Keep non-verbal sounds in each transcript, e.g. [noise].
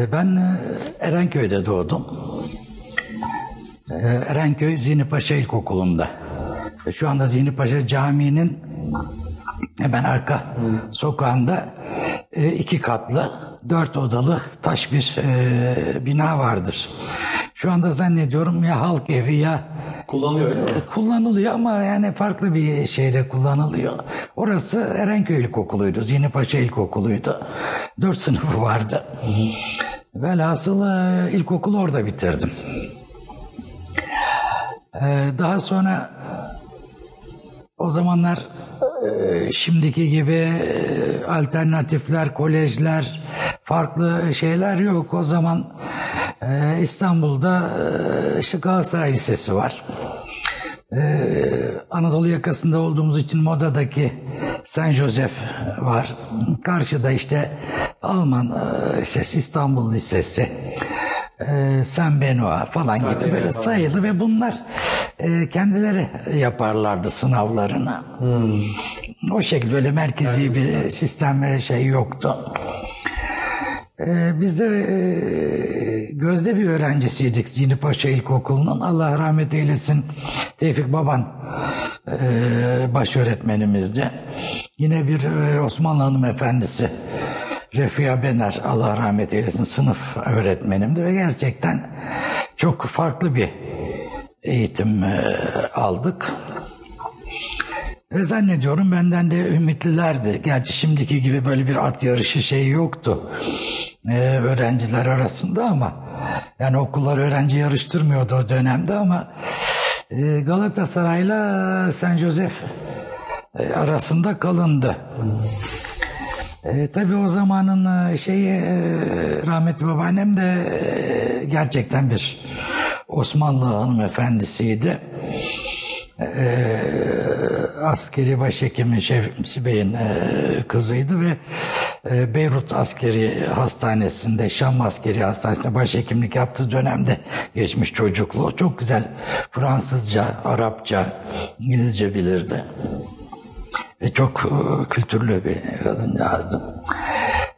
E, Ben e, Erenköy'de doğdum. E, Erenköy Zihni Paşa İlkokulu'nda. E, Şu anda Zihni Paşa Camii'nin hemen arka sokağında e, iki katlı, dört odalı taş bir e, bina vardır. Şu anda zannediyorum ya halk evi ya Kullanılıyor öyle mi? kullanılıyor ama yani farklı bir şeyle kullanılıyor. Orası Erenköy İlkokulu'ydu. Zihni Paşa İlkokulu'ydu. Dört sınıfı vardı. Velhasıl e, ilkokulu orada bitirdim. E, Daha sonra o zamanlar e, şimdiki gibi alternatifler, kolejler, farklı şeyler yok. O zaman İstanbul'da işte Galatasaray Lisesi var. Anadolu yakasında olduğumuz için Moda'daki Saint Joseph var. Karşıda işte Alman e, Lisesi, İstanbul Lisesi, e, Saint Benoît falan gibi Tabii, böyle evet, sayılı ve bunlar e, kendileri yaparlardı sınavlarını. O şekilde öyle merkezi bir sistem ve şey yoktu. Ee, biz de e, gözde bir öğrencisiydik Zihni Paşa İlkokulu'nun. Allah rahmet eylesin Tevfik Baban e, baş öğretmenimizdi. Yine bir e, Osmanlı hanımefendisi Refia Bener Allah rahmet eylesin sınıf öğretmenimdi ve gerçekten çok farklı bir eğitim e, aldık. Ve zannediyorum benden de ümitlilerdi. Gerçi şimdiki gibi böyle bir at yarışı şey yoktu ee, öğrenciler arasında ama yani okullar öğrenci yarıştırmıyordu o dönemde ama e, Galatasaray'la San Josef e, arasında kalındı. E, tabii o zamanın e, şeyi e, rahmetli babaannem de e, gerçekten bir Osmanlı hanımefendisiydi. E, askeri başhekimi Şemsi Bey'in e, kızıydı ve e, Beyrut Askeri Hastanesi'nde, Şam Askeri Hastanesi'nde başhekimlik yaptığı dönemde geçmiş çocukluğu. Çok güzel Fransızca, Arapça, İngilizce bilirdi. Ve çok e, kültürlü bir kadıncağızdı.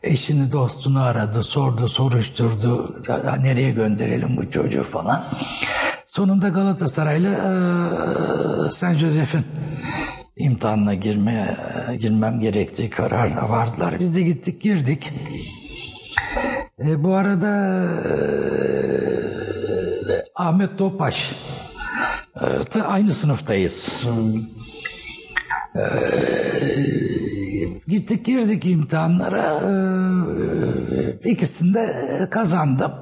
Eşini dostunu aradı, sordu, soruşturdu. Nereye gönderelim bu çocuğu falan. Sonunda Galatasaray'la e, Saint Joseph'in imtihanına girmeye girmem gerektiği kararına vardılar. Biz de gittik girdik. E, bu arada e, Ahmet Topaş e, aynı sınıftayız. E, gittik girdik imtihanlara. E, ikisinde kazandım.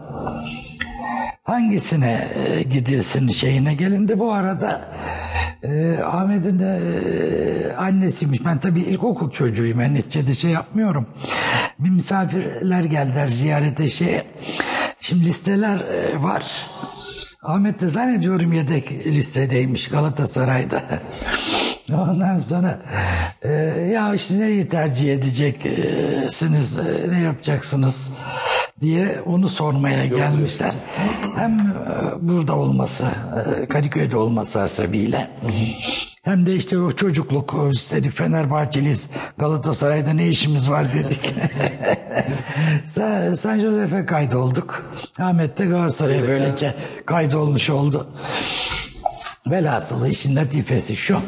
Hangisine e, gidilsin şeyine gelindi. Bu arada e, Ahmet'in de e, annesiymiş. Ben tabii ilkokul çocuğuyum. Ben neticede şey yapmıyorum. Bir misafirler geldiler ziyarete şey. Şimdi listeler e, var. Ahmet de zannediyorum yedek listedeymiş Galatasaray'da. [laughs] Ondan sonra e, ya işte nereyi tercih edeceksiniz, e, ne yapacaksınız diye onu sormaya gelmişler. Hem e, burada olması, e, Kadıköy'de olması hasebiyle hem de işte o çocukluk istedik Fenerbahçeliyiz Galatasaray'da ne işimiz var dedik. [laughs] San, San Jose'fe kaydolduk. Ahmet de Galatasaray'a böylece kaydolmuş oldu. Velhasılı işin latifesi şu.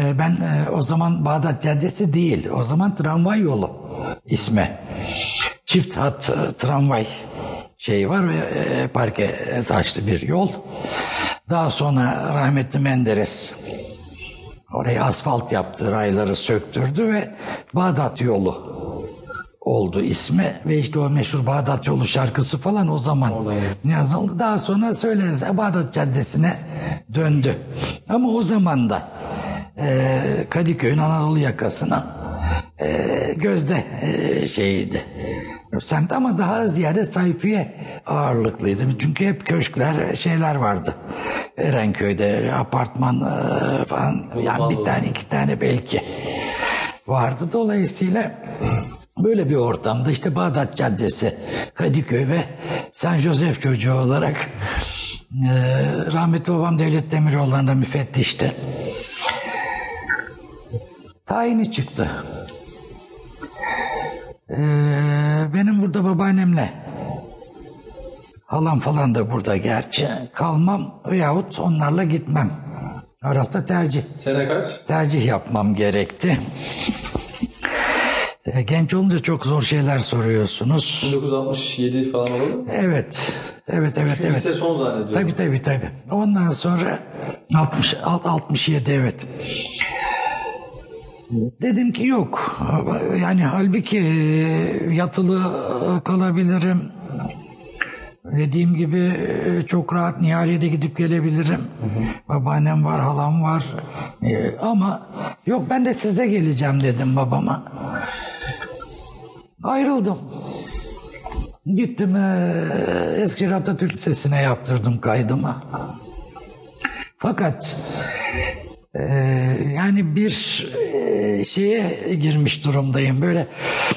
e, Ben o zaman Bağdat Caddesi değil. O zaman tramvay yolu ismi. Çift hat e, tramvay şeyi var ve e, parke taşlı bir yol. Daha sonra rahmetli Menderes orayı asfalt yaptı, rayları söktürdü ve Bağdat yolu oldu ismi ve işte o meşhur Bağdat yolu şarkısı falan o zaman yazıldı. Daha sonra söylenir Bağdat Caddesi'ne döndü. Ama o zaman da e, Kadıköy'ün Anadolu yakasına e, gözde e, şeyiydi. Semt ama daha ziyade sayfiye ağırlıklıydı. Çünkü hep köşkler, şeyler vardı. Erenköy'de apartman e, falan yani bir tane iki tane belki vardı. Dolayısıyla böyle bir ortamda işte Bağdat Caddesi, Kadıköy ve San Josef çocuğu olarak e, rahmetli babam Devlet Demiroğulları'nda müfettişti. Tayini çıktı. E, benim burada babaannemle Halam falan da burada gerçi. Kalmam veyahut onlarla gitmem. Arasında tercih. Sene kaç? Tercih yapmam gerekti. E, Genç olunca çok zor şeyler soruyorsunuz. 1967 falan oldu mu? Evet. Evet, evet, Çünkü evet. lise son zannediyorum. Tabii tabii tabii. Ondan sonra 60, alt- 67 evet. Dedim ki yok. Yani halbuki yatılı kalabilirim. Dediğim gibi çok rahat Nihali'ye gidip gelebilirim. Babaannem var, halam var. Ee, Ama yok ben de size geleceğim dedim babama. Ayrıldım. Gittim eee Eskişehir Atatürk Lisesi'ne yaptırdım kaydımı. Fakat eee, yani bir eee, şeye girmiş durumdayım. Böyle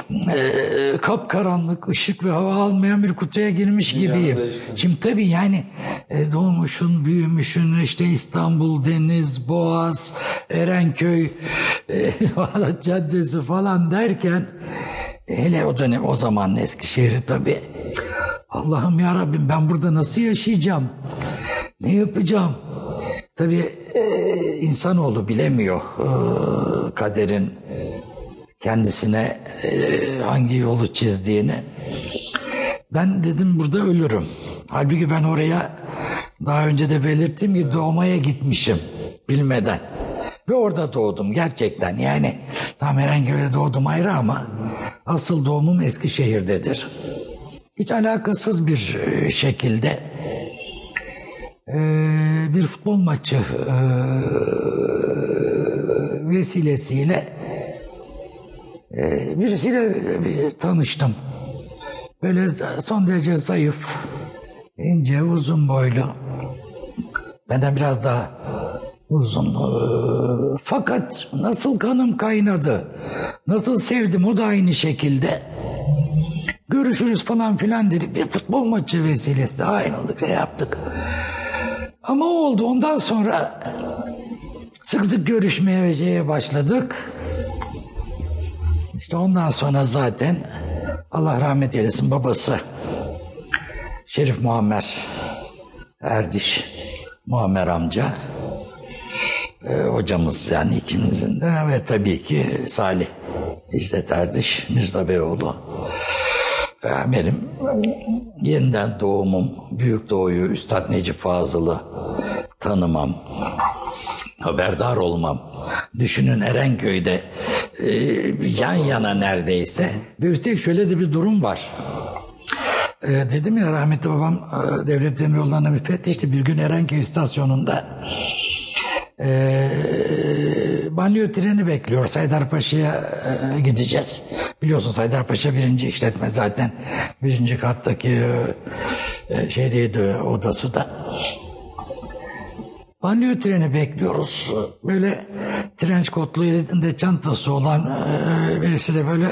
eee kapkaranlık, ışık ve hava almayan bir kutuya girmiş gibiyim. değişti. Şimdi tabii yani e, doğmuşun, büyümüşün işte İstanbul, Deniz, Boğaz, Erenköy, e, [laughs] Caddesi falan derken hele o dönem o zaman Eskişehir'i tabii Allah'ım ya Rabbim ben burada nasıl yaşayacağım? Ne yapacağım? Tabii e, insanoğlu bilemiyor e, kaderin kendisine e, hangi yolu çizdiğini. Ben dedim burada ölürüm. Halbuki ben oraya daha önce de belirttiğim gibi doğmaya gitmişim bilmeden. Ve orada doğdum gerçekten. Yani tam Erenköy'de doğdum ayrı ama asıl doğumum Eskişehir'dedir. Hiç alakasız bir şekilde e, bir futbol maçı e, vesilesiyle e, birisiyle bir tanıştım. Böyle son derece zayıf, ince, uzun boylu. Benden biraz daha uzun. Ee, Fakat nasıl kanım kaynadı, nasıl sevdim o da aynı şekilde. Görüşürüz falan filan dedik. Bir futbol maçı vesilesi ayrıldık ve yaptık. Ama oldu. Ondan sonra sık sık görüşmeye ve başladık. İşte ondan sonra zaten Allah rahmet eylesin babası Şerif Muammer Erdiş Muammer amca e, hocamız yani ikimizin de ve tabii ki Salih İzzet Erdiş Mirza Beyoğlu benim yeniden doğumum Büyük Doğu'yu Üstad Necip Fazıl'ı tanımam haberdar olmam. Düşünün Erenköy'de e, yan yana neredeyse. Ve üstelik şöyle de bir durum var. E, dedim ya rahmetli babam e, devlet demir yollarına müfettişti. Bir gün Erenköy istasyonunda e, banliyö treni bekliyor. Haydarpaşa'ya e, gideceğiz. Biliyorsunuz Haydarpaşa birinci işletme zaten. Birinci kattaki e, e, şeydeydi odası da. Banliyö treni bekliyoruz. Böyle trenç kotlu elinde çantası olan e, birisi de böyle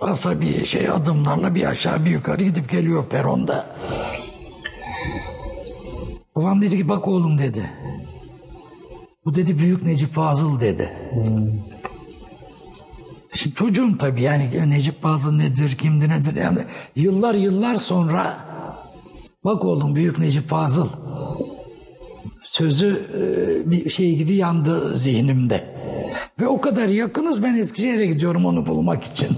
asabi şey adımlarla bir aşağı bir yukarı gidip geliyor peronda. Babam dedi ki bak oğlum dedi. Bu dedi büyük Necip Fazıl dedi. Şimdi çocuğum tabii yani Necip Fazıl nedir, kimdir nedir yani yıllar yıllar sonra bak oğlum büyük Necip Fazıl sözü e, bir şey gibi yandı zihnimde. Ve o kadar yakınız ben Eskişehir'e gidiyorum onu bulmak için.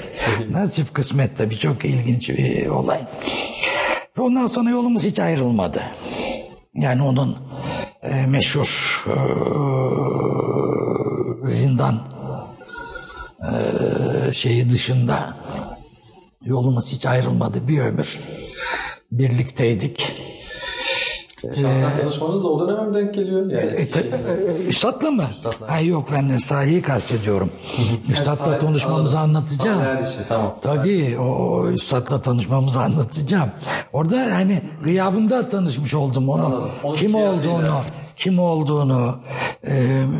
[laughs] Nasip kısmet tabii çok ilginç bir olay. Ve ondan sonra yolumuz hiç ayrılmadı. Yani onun e, meşhur e, zindan e, şeyi dışında yolumuz hiç ayrılmadı bir ömür. Birlikteydik. Şahsen tanışmanız da o döneme mi denk geliyor? Yani Eskişehir'de. Ee, Üstad'la mı? Üstad'la. Hayır yok ben Salih'i kastediyorum. Üstad'la tanışmamızı anlatacağım. Salih Erdiç'i, tamam. Tabii o, Üstad'la tanışmamızı anlatacağım. Orada hani gıyabında tanışmış oldum onu. Onun Kim olduğunu, kim olduğunu, e,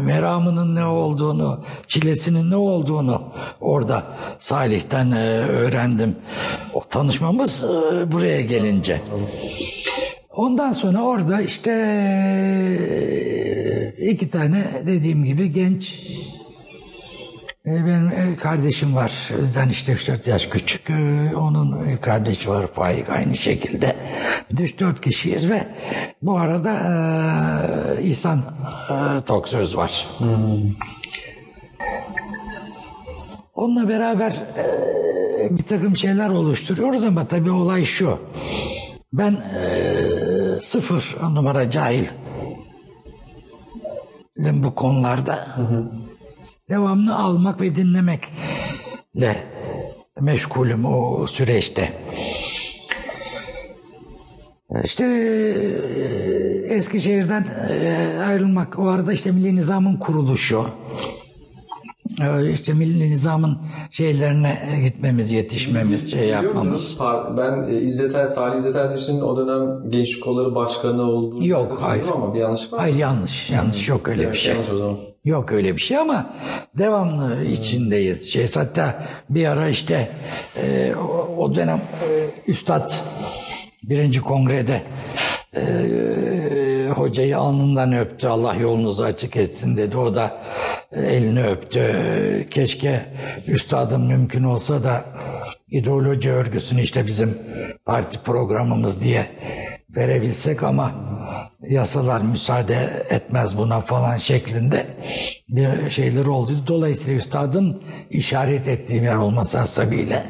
meramının ne olduğunu, çilesinin ne olduğunu orada Salih'ten e, öğrendim. O tanışmamız e, buraya gelince. Ondan sonra orada işte iki tane dediğim gibi genç E, Benim e, kardeşim var. Bizden işte 3-4 yaş küçük. E, Onun e, kardeşi var Faik aynı şekilde. De 3-4 kişiyiz ve bu arada e, İhsan e, Toksöz var. Onunla beraber e, bir takım şeyler oluşturuyoruz ama tabii olay şu. Ben e, sıfır numara cahil. Bu konularda devamlı almak ve dinlemekle meşgulüm o süreçte. İşte e, Eskişehir'den e, ayrılmak, o arada işte Milli Nizam'ın kuruluşu, işte Milli Nizam'ın şeylerine gitmemiz, yetişmemiz, şey yapmamız. Ben e, İzzet Salih İzzet Ertaş'ın o dönem Gençlik Kolları Başkanı olduğunu Yok, hayır. ama bir yanlış var mı? Hayır yanlış, yanlış yok öyle bir Evet, şey. yanlış o zaman. Yok öyle bir şey ama devamlı içindeyiz. Şey, hatta bir ara işte e, o, o dönem e, Üstad birinci kongrede e, hocayı alnından öptü. Allah yolunuzu açık etsin dedi. O da e, elini öptü. Keşke üstadım mümkün olsa da ideoloji örgüsünü işte bizim parti programımız diye verebilsek ama yasalar müsaade etmez buna falan şeklinde bir şeyler oldu. Dolayısıyla üstadın işaret ettiği yer olması hasebiyle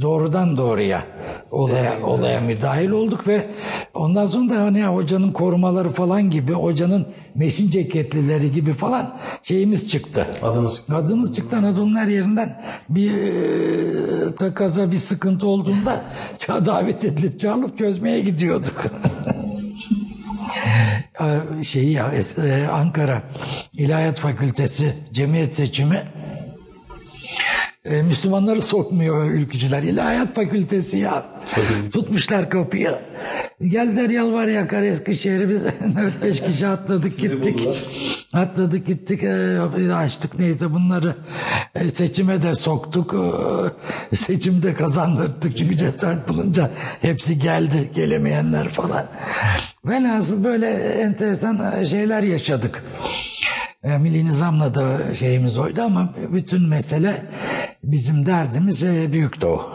doğrudan doğruya olaya, olaya müdahil olduk ve ondan sonra da hani hocanın korumaları falan gibi hocanın meşin ceketlileri gibi falan şeyimiz çıktı. Adınız Adımız çıktı Anadolu'nun her yerinden bir e, takaza bir sıkıntı olduğunda [laughs] davet edilip çağırıp çözmeye gidiyorduk. [laughs] Ee, şeyi ya e, Ankara İlahiyat Fakültesi cemiyet seçimi e, Müslümanları sokmuyor ülkücüler. İlahiyat Fakültesi ya. Tutmuşlar kapıyı. Geldiler yalvar yakar Eskişehir'i biz [laughs] 4-5 kişi atladık gittik. Atladık gittik e, açtık neyse bunları seçime de soktuk. Seçimde kazandırdık çünkü cesaret bulunca hepsi geldi gelemeyenler falan. Velhasıl böyle enteresan şeyler yaşadık. E, Milli Nizam'la da şeyimiz oydu ama bütün mesele bizim derdimiz e, Büyük Doğu.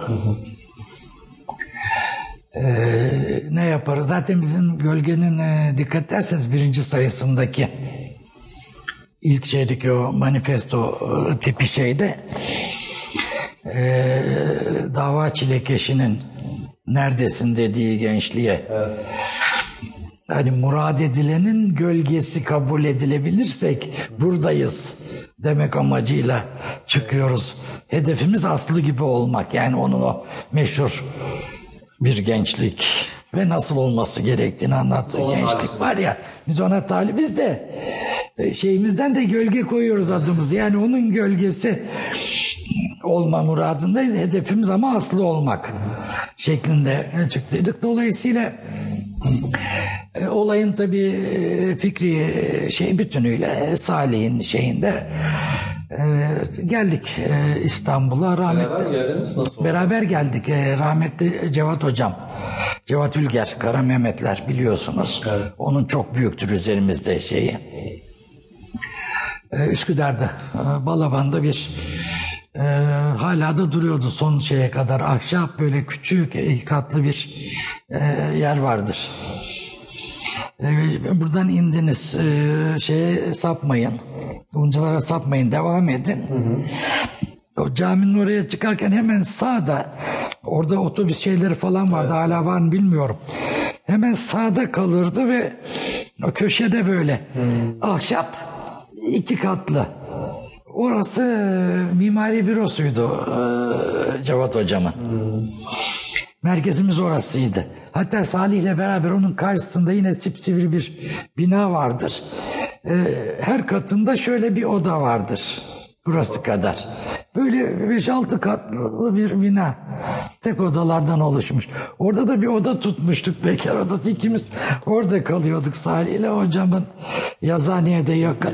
E, ne yaparız? Zaten bizim gölgenin e, dikkat ederseniz birinci sayısındaki ilk şeydeki o manifesto e, tipi şeyde e, dava çilekeşinin neredesin dediği gençliğe hani murad edilenin gölgesi kabul edilebilirsek buradayız demek amacıyla çıkıyoruz. Hedefimiz Aslı gibi olmak. Yani onun o meşhur bir gençlik ve nasıl olması gerektiğini anlattığı gençlik talipsiniz. var ya. Biz ona talibiz de e, şeyimizden de gölge koyuyoruz adımızı. Yani onun gölgesi olma muradındayız. Hedefimiz ama aslı olmak şeklinde çıktıydık. Dolayısıyla olayın tabii e, fikri e, şey bütünüyle e, Salih'in şeyinde e, geldik e, İstanbul'a rahmetli Beraber geldiniz? Nasıl oldu? Beraber geldik. Ee, rahmetli Cevat Hocam. Cevat Ülger, Kara Mehmetler biliyorsunuz. Evet. Onun çok büyüktür üzerimizde şeyi. Ee, Üsküdar'da, e, Balaban'da bir e, hala da duruyordu son şeye kadar. Ahşap böyle küçük iki katlı bir e, yer vardır. E, buradan indiniz e, şeye sapmayın. Uncalara sapmayın devam edin. O caminin oraya çıkarken hemen sağda orada otobüs şeyleri falan vardı hala var mı bilmiyorum. Hemen sağda kalırdı ve o köşede böyle ahşap iki katlı. Orası e, mimari bürosuydu e, Cevat hocamın. Merkezimiz orasıydı. Hatta Salih ile beraber onun karşısında yine sipsivri bir bina vardır. Ee, her katında şöyle bir oda vardır. Burası kadar. Böyle 5-6 katlı bir bina. Tek odalardan oluşmuş. Orada da bir oda tutmuştuk bekar odası. İkimiz orada kalıyorduk Salih ile hocamın yazıhaneye de yakın.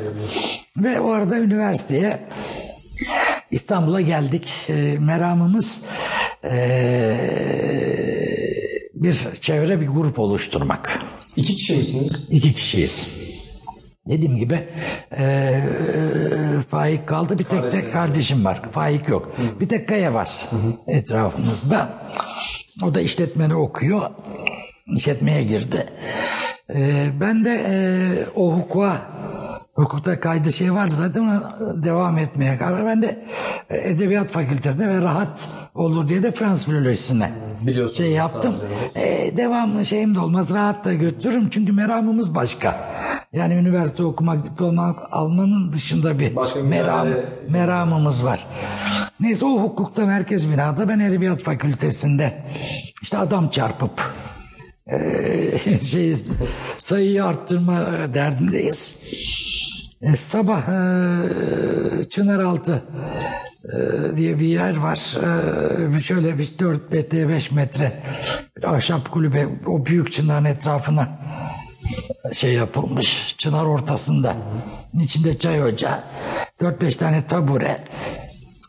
Ve orada üniversiteye İstanbul'a geldik. E, meramımız e, bir çevre bir grup oluşturmak. İki kişi misiniz? İki kişiyiz. Dediğim gibi e, Faik kaldı. Bir tek tek kardeşim var. Faik yok. Bir tek Kaya var etrafımızda. O da işletmeni okuyor. İşletmeye girdi. Ee, ben de e, o hukuka hukukta kaydı şey vardı zaten ona devam etmeye karar. Ben de e, edebiyat fakültesine ve rahat olur diye de Fransız filolojisine Biliyorsunuz şey yaptım. E, devam şeyim de olmaz rahat da götürürüm çünkü meramımız başka. Yani üniversite okumak, diploma almanın dışında bir Başka meram, meramımız var. Neyse o hukukta merkez binada ben edebiyat fakültesinde işte adam çarpıp e, [laughs] şey sayıyı arttırma derdindeyiz. E, sabah e, Çınaraltı e, diye bir yer var. E, şöyle bir 4 metre 5 metre bir ahşap kulübe o büyük çınarın etrafına şey yapılmış. Çınar ortasında. İçinde çay ocağı. 4-5 tane tabure.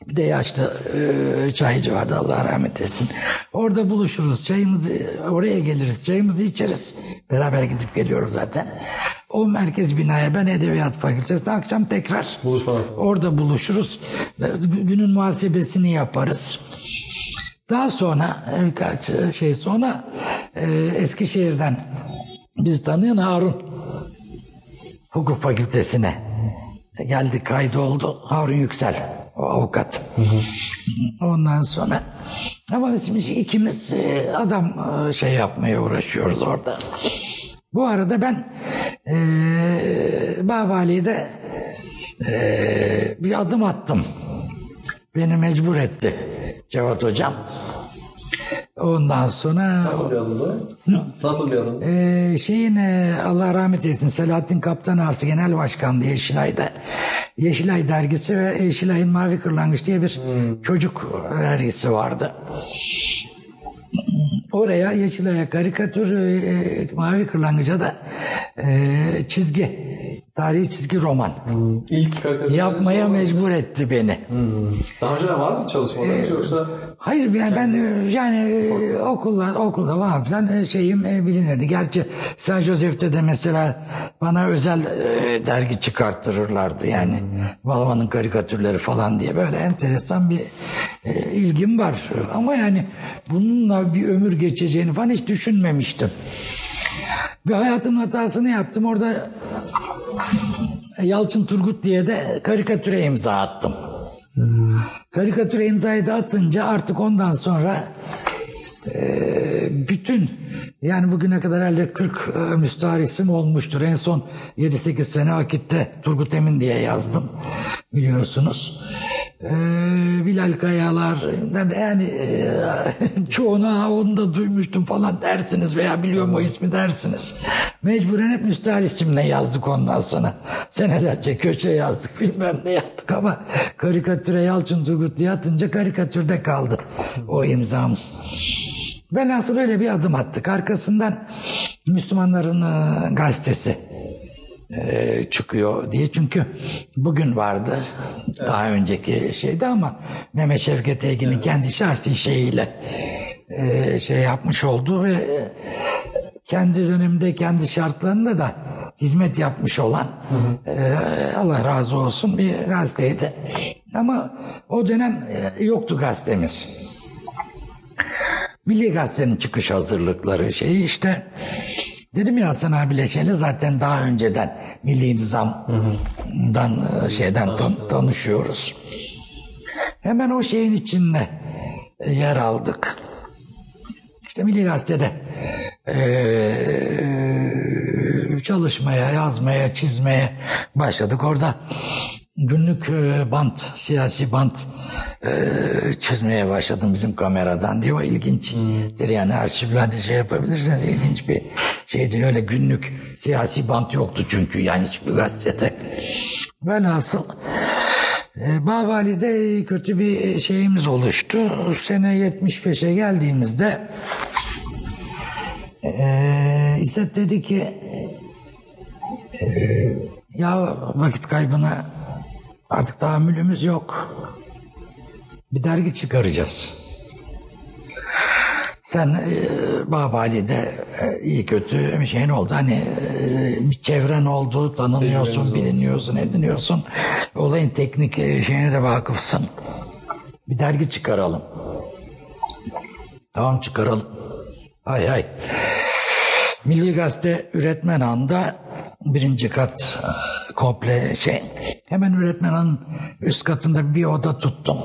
Bir de yaşlı e, çaycı vardı Allah rahmet etsin. Orada buluşuruz. Çayımızı oraya geliriz. Çayımızı içeriz. Beraber gidip geliyoruz zaten. O merkez binaya ben Edebiyat Fakültesi'nde akşam tekrar Buluşma orada buluşuruz. Günün muhasebesini yaparız. Daha sonra e, birkaç şey sonra e, Eskişehir'den bizi tanıyan Harun hukuk fakültesine geldi kaydoldu. Harun Yüksel o avukat. Ondan sonra ama biz şimdi ikimiz e, adam e, şey yapmaya uğraşıyoruz orada. Bu arada ben e, Babali'de e, bir adım attım. Beni mecbur etti Cevat Hocam. Ondan sonra Nasıl bir adımdı? Nasıl bir adımdı? ee, şeyin e, Allah rahmet eylesin Selahattin Kaptan Ağası Genel Başkanlığı Yeşilay'da. Yeşilay dergisi ve Yeşilay'ın Mavi Kırlangıç diye bir çocuk dergisi vardı. Oraya Yeşilay'a karikatür, e, Mavi Kırlangıç'a da e, çizgi, tarihi çizgi roman İlk karikatür yapmaya mecbur etti beni. Daha önce var mıydı çalışmalarınız yoksa Hayır yani ben yani e, okullar okulda falan filan e, şeyim e, bilinirdi. Gerçi San Joseph'te de mesela bana özel e, dergi çıkarttırırlardı yani. Balvan'ın karikatürleri falan diye böyle enteresan bir e, ilgim var. Ama yani bununla bir ömür geçeceğini falan hiç düşünmemiştim. Bir hayatımın hatasını yaptım. Orada Yalçın Turgut diye de karikatüre imza attım. Karikatüre imzayı da atınca artık ondan sonra e, bütün yani bugüne kadar herhalde 40 e, müstahar isim olmuştur. En son 7-8 sene Akit'te Turgut Emin diye yazdım biliyorsunuz. E, Bilal Kayalar yani e, [laughs] çoğunu "Ha, onu da duymuştum falan dersiniz veya biliyorum o ismi dersiniz. Mecburen hep müstahar isimle yazdık ondan sonra. Senelerce köşe yazdık [laughs] bilmem ne yaptık ama karikatüre Yalçın Turgut diye atınca karikatürde kaldı o imzamız. Aslında öyle bir adım attık. Arkasından Müslümanların e, gazetesi e, çıkıyor diye. Çünkü bugün vardı daha önceki şeydi ama Mehmet Şevket Egin'in kendi şahsi şeyiyle e, şey yapmış olduğu ve kendi döneminde kendi şartlarında da hizmet yapmış olan e, Allah razı olsun bir gazeteydi. Ama o dönem e, yoktu gazetemiz. Milli Gazete'nin çıkış hazırlıkları şeyi işte dedim ya Hasan abiyle şeyle zaten daha önceden Milli Nizam'dan e, şeyden tan- tanışıyoruz. Hemen o şeyin içinde e, yer aldık. İşte Milli Gazete'de eee, çalışmaya, yazmaya, çizmeye başladık. Orada günlük e, bant, siyasi bant e, çizmeye başladım bizim kameradan diye. O ilginçtir yani arşivlerde şey yapabilirsiniz. ilginç bir şeydi. Öyle günlük siyasi bant yoktu çünkü yani hiçbir gazetede. Velhasıl e, Babali'de kötü bir şeyimiz oluştu. Sene 75'e geldiğimizde e, İzzet dedi ki ya vakit kaybına artık tahammülümüz yok. Bir dergi çıkaracağız. Sen e, Babali'de e, iyi kötü bir şeyin oldu. Hani e, bir çevren oldu, tanınıyorsun, biliniyorsun, ediniyorsun. Olayın teknik e, şeyine de vakıfsın. Bir dergi çıkaralım. Tamam çıkaralım. Hay hay. Milli Gazete üretmen anda birinci kat komple şey. Hemen üretmen hanın üst katında bir oda tuttum.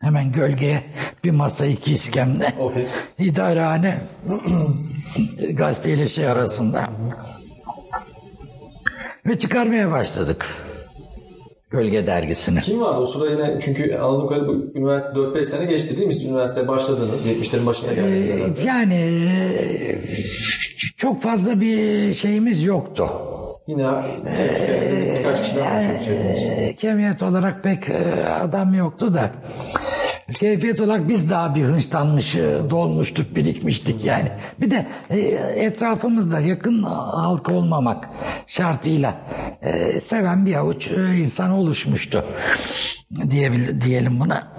Hemen gölgeye bir masa iki iskemle. Ofis. [laughs] İdarehane [clears throat] gazeteyle şey arasında. Ve çıkarmaya başladık. Gölge dergisini. Kim vardı o sıra yine çünkü anladığım kadarıyla bu üniversite 4-5 sene geçti değil mi? Siz üniversiteye başladınız. 70'lerin başına geldiniz Ee, herhalde. Yani e, çok fazla bir şeyimiz yoktu. Yine tek tük birkaç kişiden oluşuyor şeyiniz. E, Kemiyet olarak pek e, adam yoktu da keyfiyet olarak biz daha bir hınçlanmış, e, dolmuştuk, birikmiştik yani. Bir de etrafımızda yakın halka olmamak şartıyla seven bir avuç insan oluşmuştu diyebil, diyelim buna.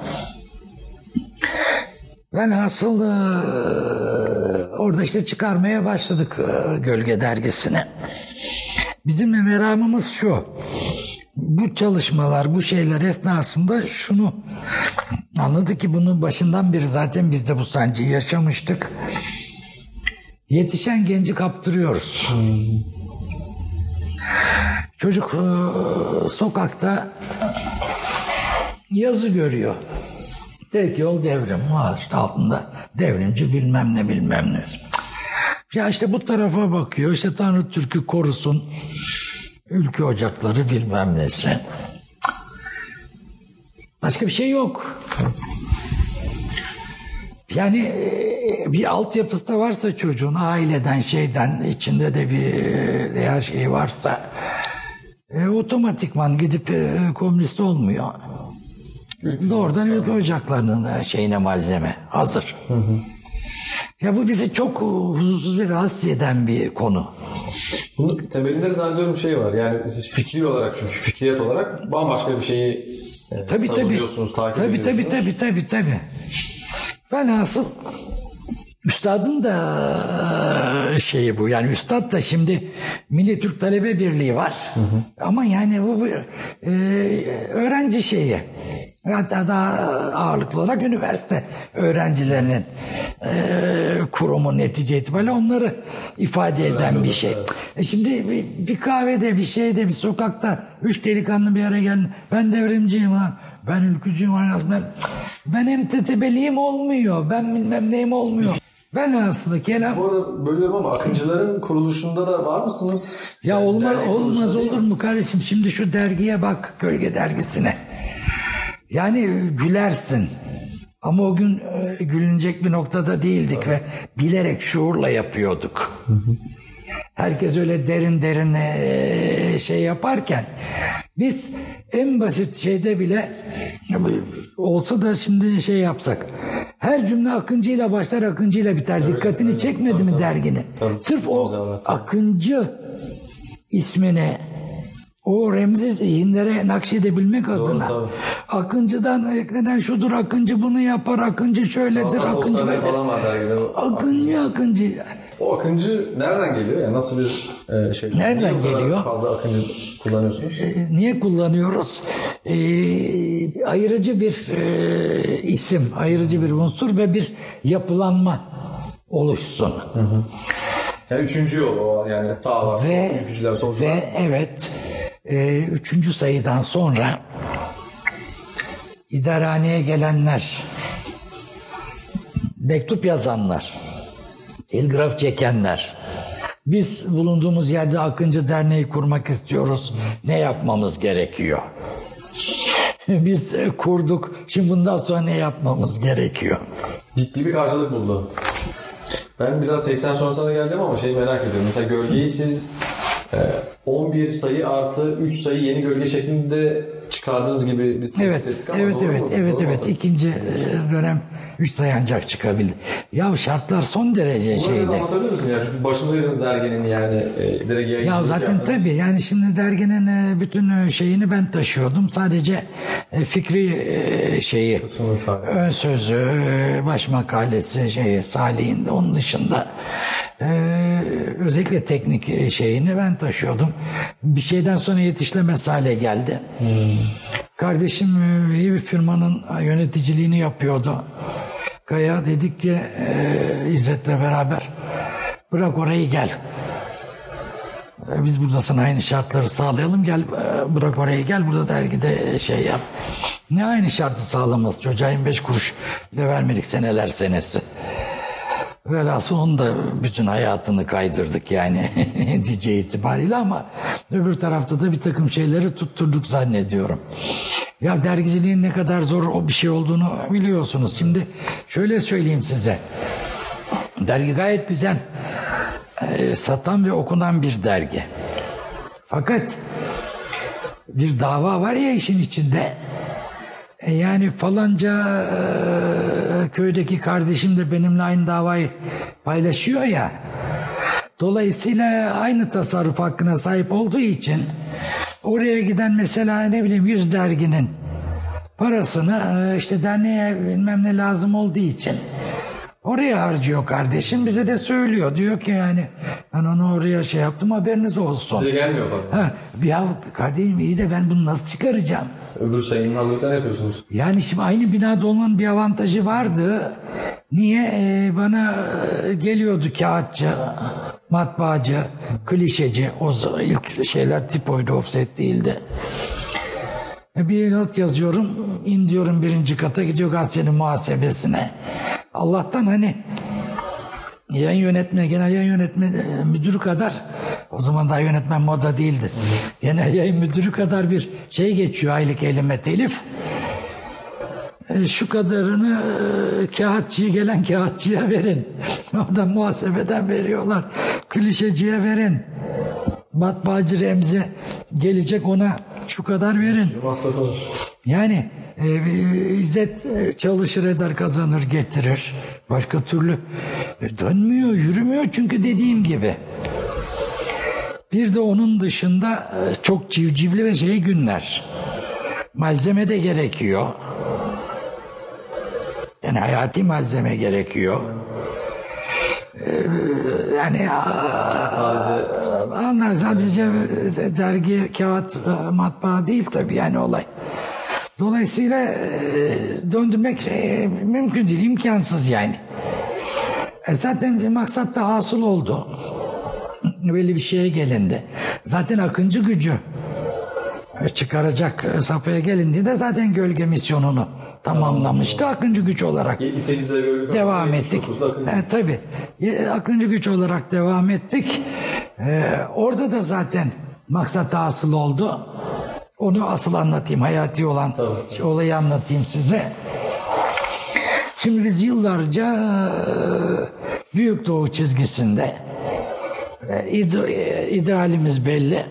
Velhasıl e, orada işte çıkarmaya başladık Gölge Dergisi'ni. Bizim meramımız şu. Bu çalışmalar, bu şeyler esnasında şunu anladık ki bunun başından beri zaten biz de bu sancıyı yaşamıştık. Yetişen genci kaptırıyoruz. Çocuk e, sokakta yazı görüyor. Tek yol devrim. İşte altında devrimci bilmem ne bilmem ne. Ya işte bu tarafa bakıyor. İşte Tanrı Türk'ü korusun. Ülke ocakları bilmem nesi. Başka bir şey yok. Yani e, bir altyapısı da varsa çocuğun aileden şeyden içinde de bir değer şeyi varsa e, otomatikman gidip e, komünist olmuyor. Doğrudan ülke ocaklarının e, şeyine malzeme hazır. Ya bu bizi çok e, huzursuz ve rahatsız eden bir konu. Bunun temelinde de zannediyorum şey var. Yani siz fikri olarak çünkü fikriyet olarak bambaşka bir şeyi e, Tabii tabii. savunuyorsunuz, takip tabii, ediyorsunuz. Tabii tabii tabii tabii. Velhasıl üstadın da e, şeyi bu. Yani üstad da şimdi Milli Türk Talebe Birliği var. Ama yani bu, bu e, öğrenci şeyi. Hatta daha ağırlıklı olarak üniversite öğrencilerinin e, kurumu netice itibariyle onları ifade eden bir şey. E şimdi bir, bir kahvede, bir şeyde, bir sokakta üç delikanlı bir araya gelin. Ben devrimciyim lan. Ben ülkücüyüm. lan, Ben, ben emtetebeliyim olmuyor. Ben bilmem neyim olmuyor. Ben aslında kelam... Bu arada bölüyorum ama Akıncıların kuruluşunda da var mısınız? Ya Yani olmaz, olmaz olur mu kardeşim? Şimdi şu dergiye bak, Gölge Dergisi'ne. Yani gülersin. Ama o gün e, gülünecek bir noktada değildik ve bilerek şuurla yapıyorduk. Herkes öyle derin derin e, şey yaparken biz en basit şeyde bile olsa da şimdi şey yapsak. Her cümle akıncıyla başlar akıncıyla biter. Dikkatini evet. çekmedi Tabii, mi tabii. dergini? Tabii. Sırf o evet, tabii. akıncı ismini o remzi zihinlere nakşedebilmek adına tabii. Akıncı'dan eklenen şudur Akıncı bunu yapar Akıncı şöyledir Hatta Akıncı böyle. falan var dergide. Akıncı Akıncı O Akıncı nereden geliyor? Yani nasıl bir e, şey? Nereden Niye geliyor? fazla Akıncı kullanıyorsunuz? E, niye kullanıyoruz? E, ayırıcı bir e, isim, ayırıcı bir unsur ve bir yapılanma oluşsun. Yani üçüncü yol o yani sağ var, Ve, ülkücüler, solcular. ve evet e, üçüncü sayıdan sonra idarehaneye gelenler, mektup yazanlar, telgraf çekenler, biz bulunduğumuz yerde Akıncı Derneği kurmak istiyoruz. Ne yapmamız gerekiyor? [laughs] Biz kurduk. Şimdi bundan sonra ne yapmamız gerekiyor? Ciddi bir karşılık buldu. Ben biraz 80 sonrasına da geleceğim ama şeyi merak ediyorum. Mesela gölgeyi siz 11 sayı artı 3 sayı yeni gölge şeklinde çıkardığınız gibi biz tespit Evet, ettik ama evet, doğru evet, mu? evet, Doğru mu? evet. İkinci e, dönem 3 sayı ancak çıkabildi. Ya şartlar son derece Bunu biraz şeydi. anlatabilir misin? Yani çünkü başındaydınız derginin yani e, direkt Ya zaten yaptınız. tabii yani şimdi derginin e, bütün e, şeyini ben taşıyordum. Sadece e, fikri şeyi, ön sözü, baş makalesi şeyi Salih'in de onun dışında e, özellikle teknik e, şeyini ben taşıyordum. Bir şeyden sonra yetişlemez hale geldi. Kardeşim e, iyi bir firmanın yöneticiliğini yapıyordu. Kaya dedik ki e, İzzet'le beraber bırak orayı gel. E, Biz burada sana aynı şartları sağlayalım. Gel e, bırak oraya gel burada dergide şey yap. Ne aynı şartı sağlamaz. Çocuğa 25 kuruş bile vermedik seneler senesi. Velhasıl onun da bütün hayatını kaydırdık yani [laughs] netice itibariyle ama öbür tarafta da bir takım şeyleri tutturduk zannediyorum. Ya dergiciliğin ne kadar zor o bir şey olduğunu biliyorsunuz. Şimdi şöyle söyleyeyim size. Dergi gayet güzel. Ee, satan ve okunan bir dergi. Fakat bir dava var ya işin içinde. E, Yani falanca e, köydeki kardeşim de benimle aynı davayı paylaşıyor ya. Dolayısıyla aynı tasarruf hakkına sahip olduğu için oraya giden mesela ne bileyim yüz derginin parasını e, işte derneğe bilmem ne lazım olduğu için oraya harcıyor kardeşim. Bize de söylüyor. Diyor ki yani ben onu oraya şey yaptım haberiniz olsun. Size gelmiyor bak. Ha, ya kardeşim iyi de ben bunu nasıl çıkaracağım? Öbür sayının hazırlıklarını yapıyorsunuz. Yani şimdi aynı binada olmanın bir avantajı vardı. Niye? Ee, bana e, geliyordu kağıtçı, matbaacı, klişeci. O ilk şeyler tipoydu, offset değildi. E, Bir not yazıyorum, in diyorum birinci kata, gidiyor gazetenin muhasebesine. Allah'tan hani yayın yönetmeni, genel yayın yönetmeni e, müdürü kadar o zaman daha yönetmen moda değildi. Genel yayın müdürü kadar bir şey geçiyor aylık elime telif. E, Şu kadarını e, kağıtçıya gelen kağıtçıya verin. [laughs] Oradan muhasebeden veriyorlar. Klişeciye verin. Matbaacı Remzi gelecek ona şu kadar verin. Yani e, İzzet çalışır eder kazanır getirir. Başka türlü e, dönmüyor yürümüyor çünkü dediğim gibi. Bir de onun dışında e, çok civcivli ve şey günler. Malzeme de gerekiyor. Yani hayati malzeme gerekiyor. E, Yani Sadece Anlar sadece e, dergi, kağıt, e, matbaa değil tabii yani olay. Dolayısıyla e, döndürmek e, mümkün değil, imkansız yani. E, zaten bir maksat da hasıl oldu. Böyle bir şeye gelindi. Zaten akıncı gücü çıkaracak safhaya gelindiğinde zaten gölge misyonunu tamamlamıştı akıncı güç olarak. 78'de gölge Devam ettik. 79'da Akıncı. E, tabii. Akıncı güç olarak devam ettik. E, orada da zaten maksat hasıl oldu. Onu asıl anlatayım. Hayati olan Tabii, şey, olayı anlatayım size. Şimdi biz yıllarca e, Büyük Doğu çizgisinde e, e, idealimiz belli.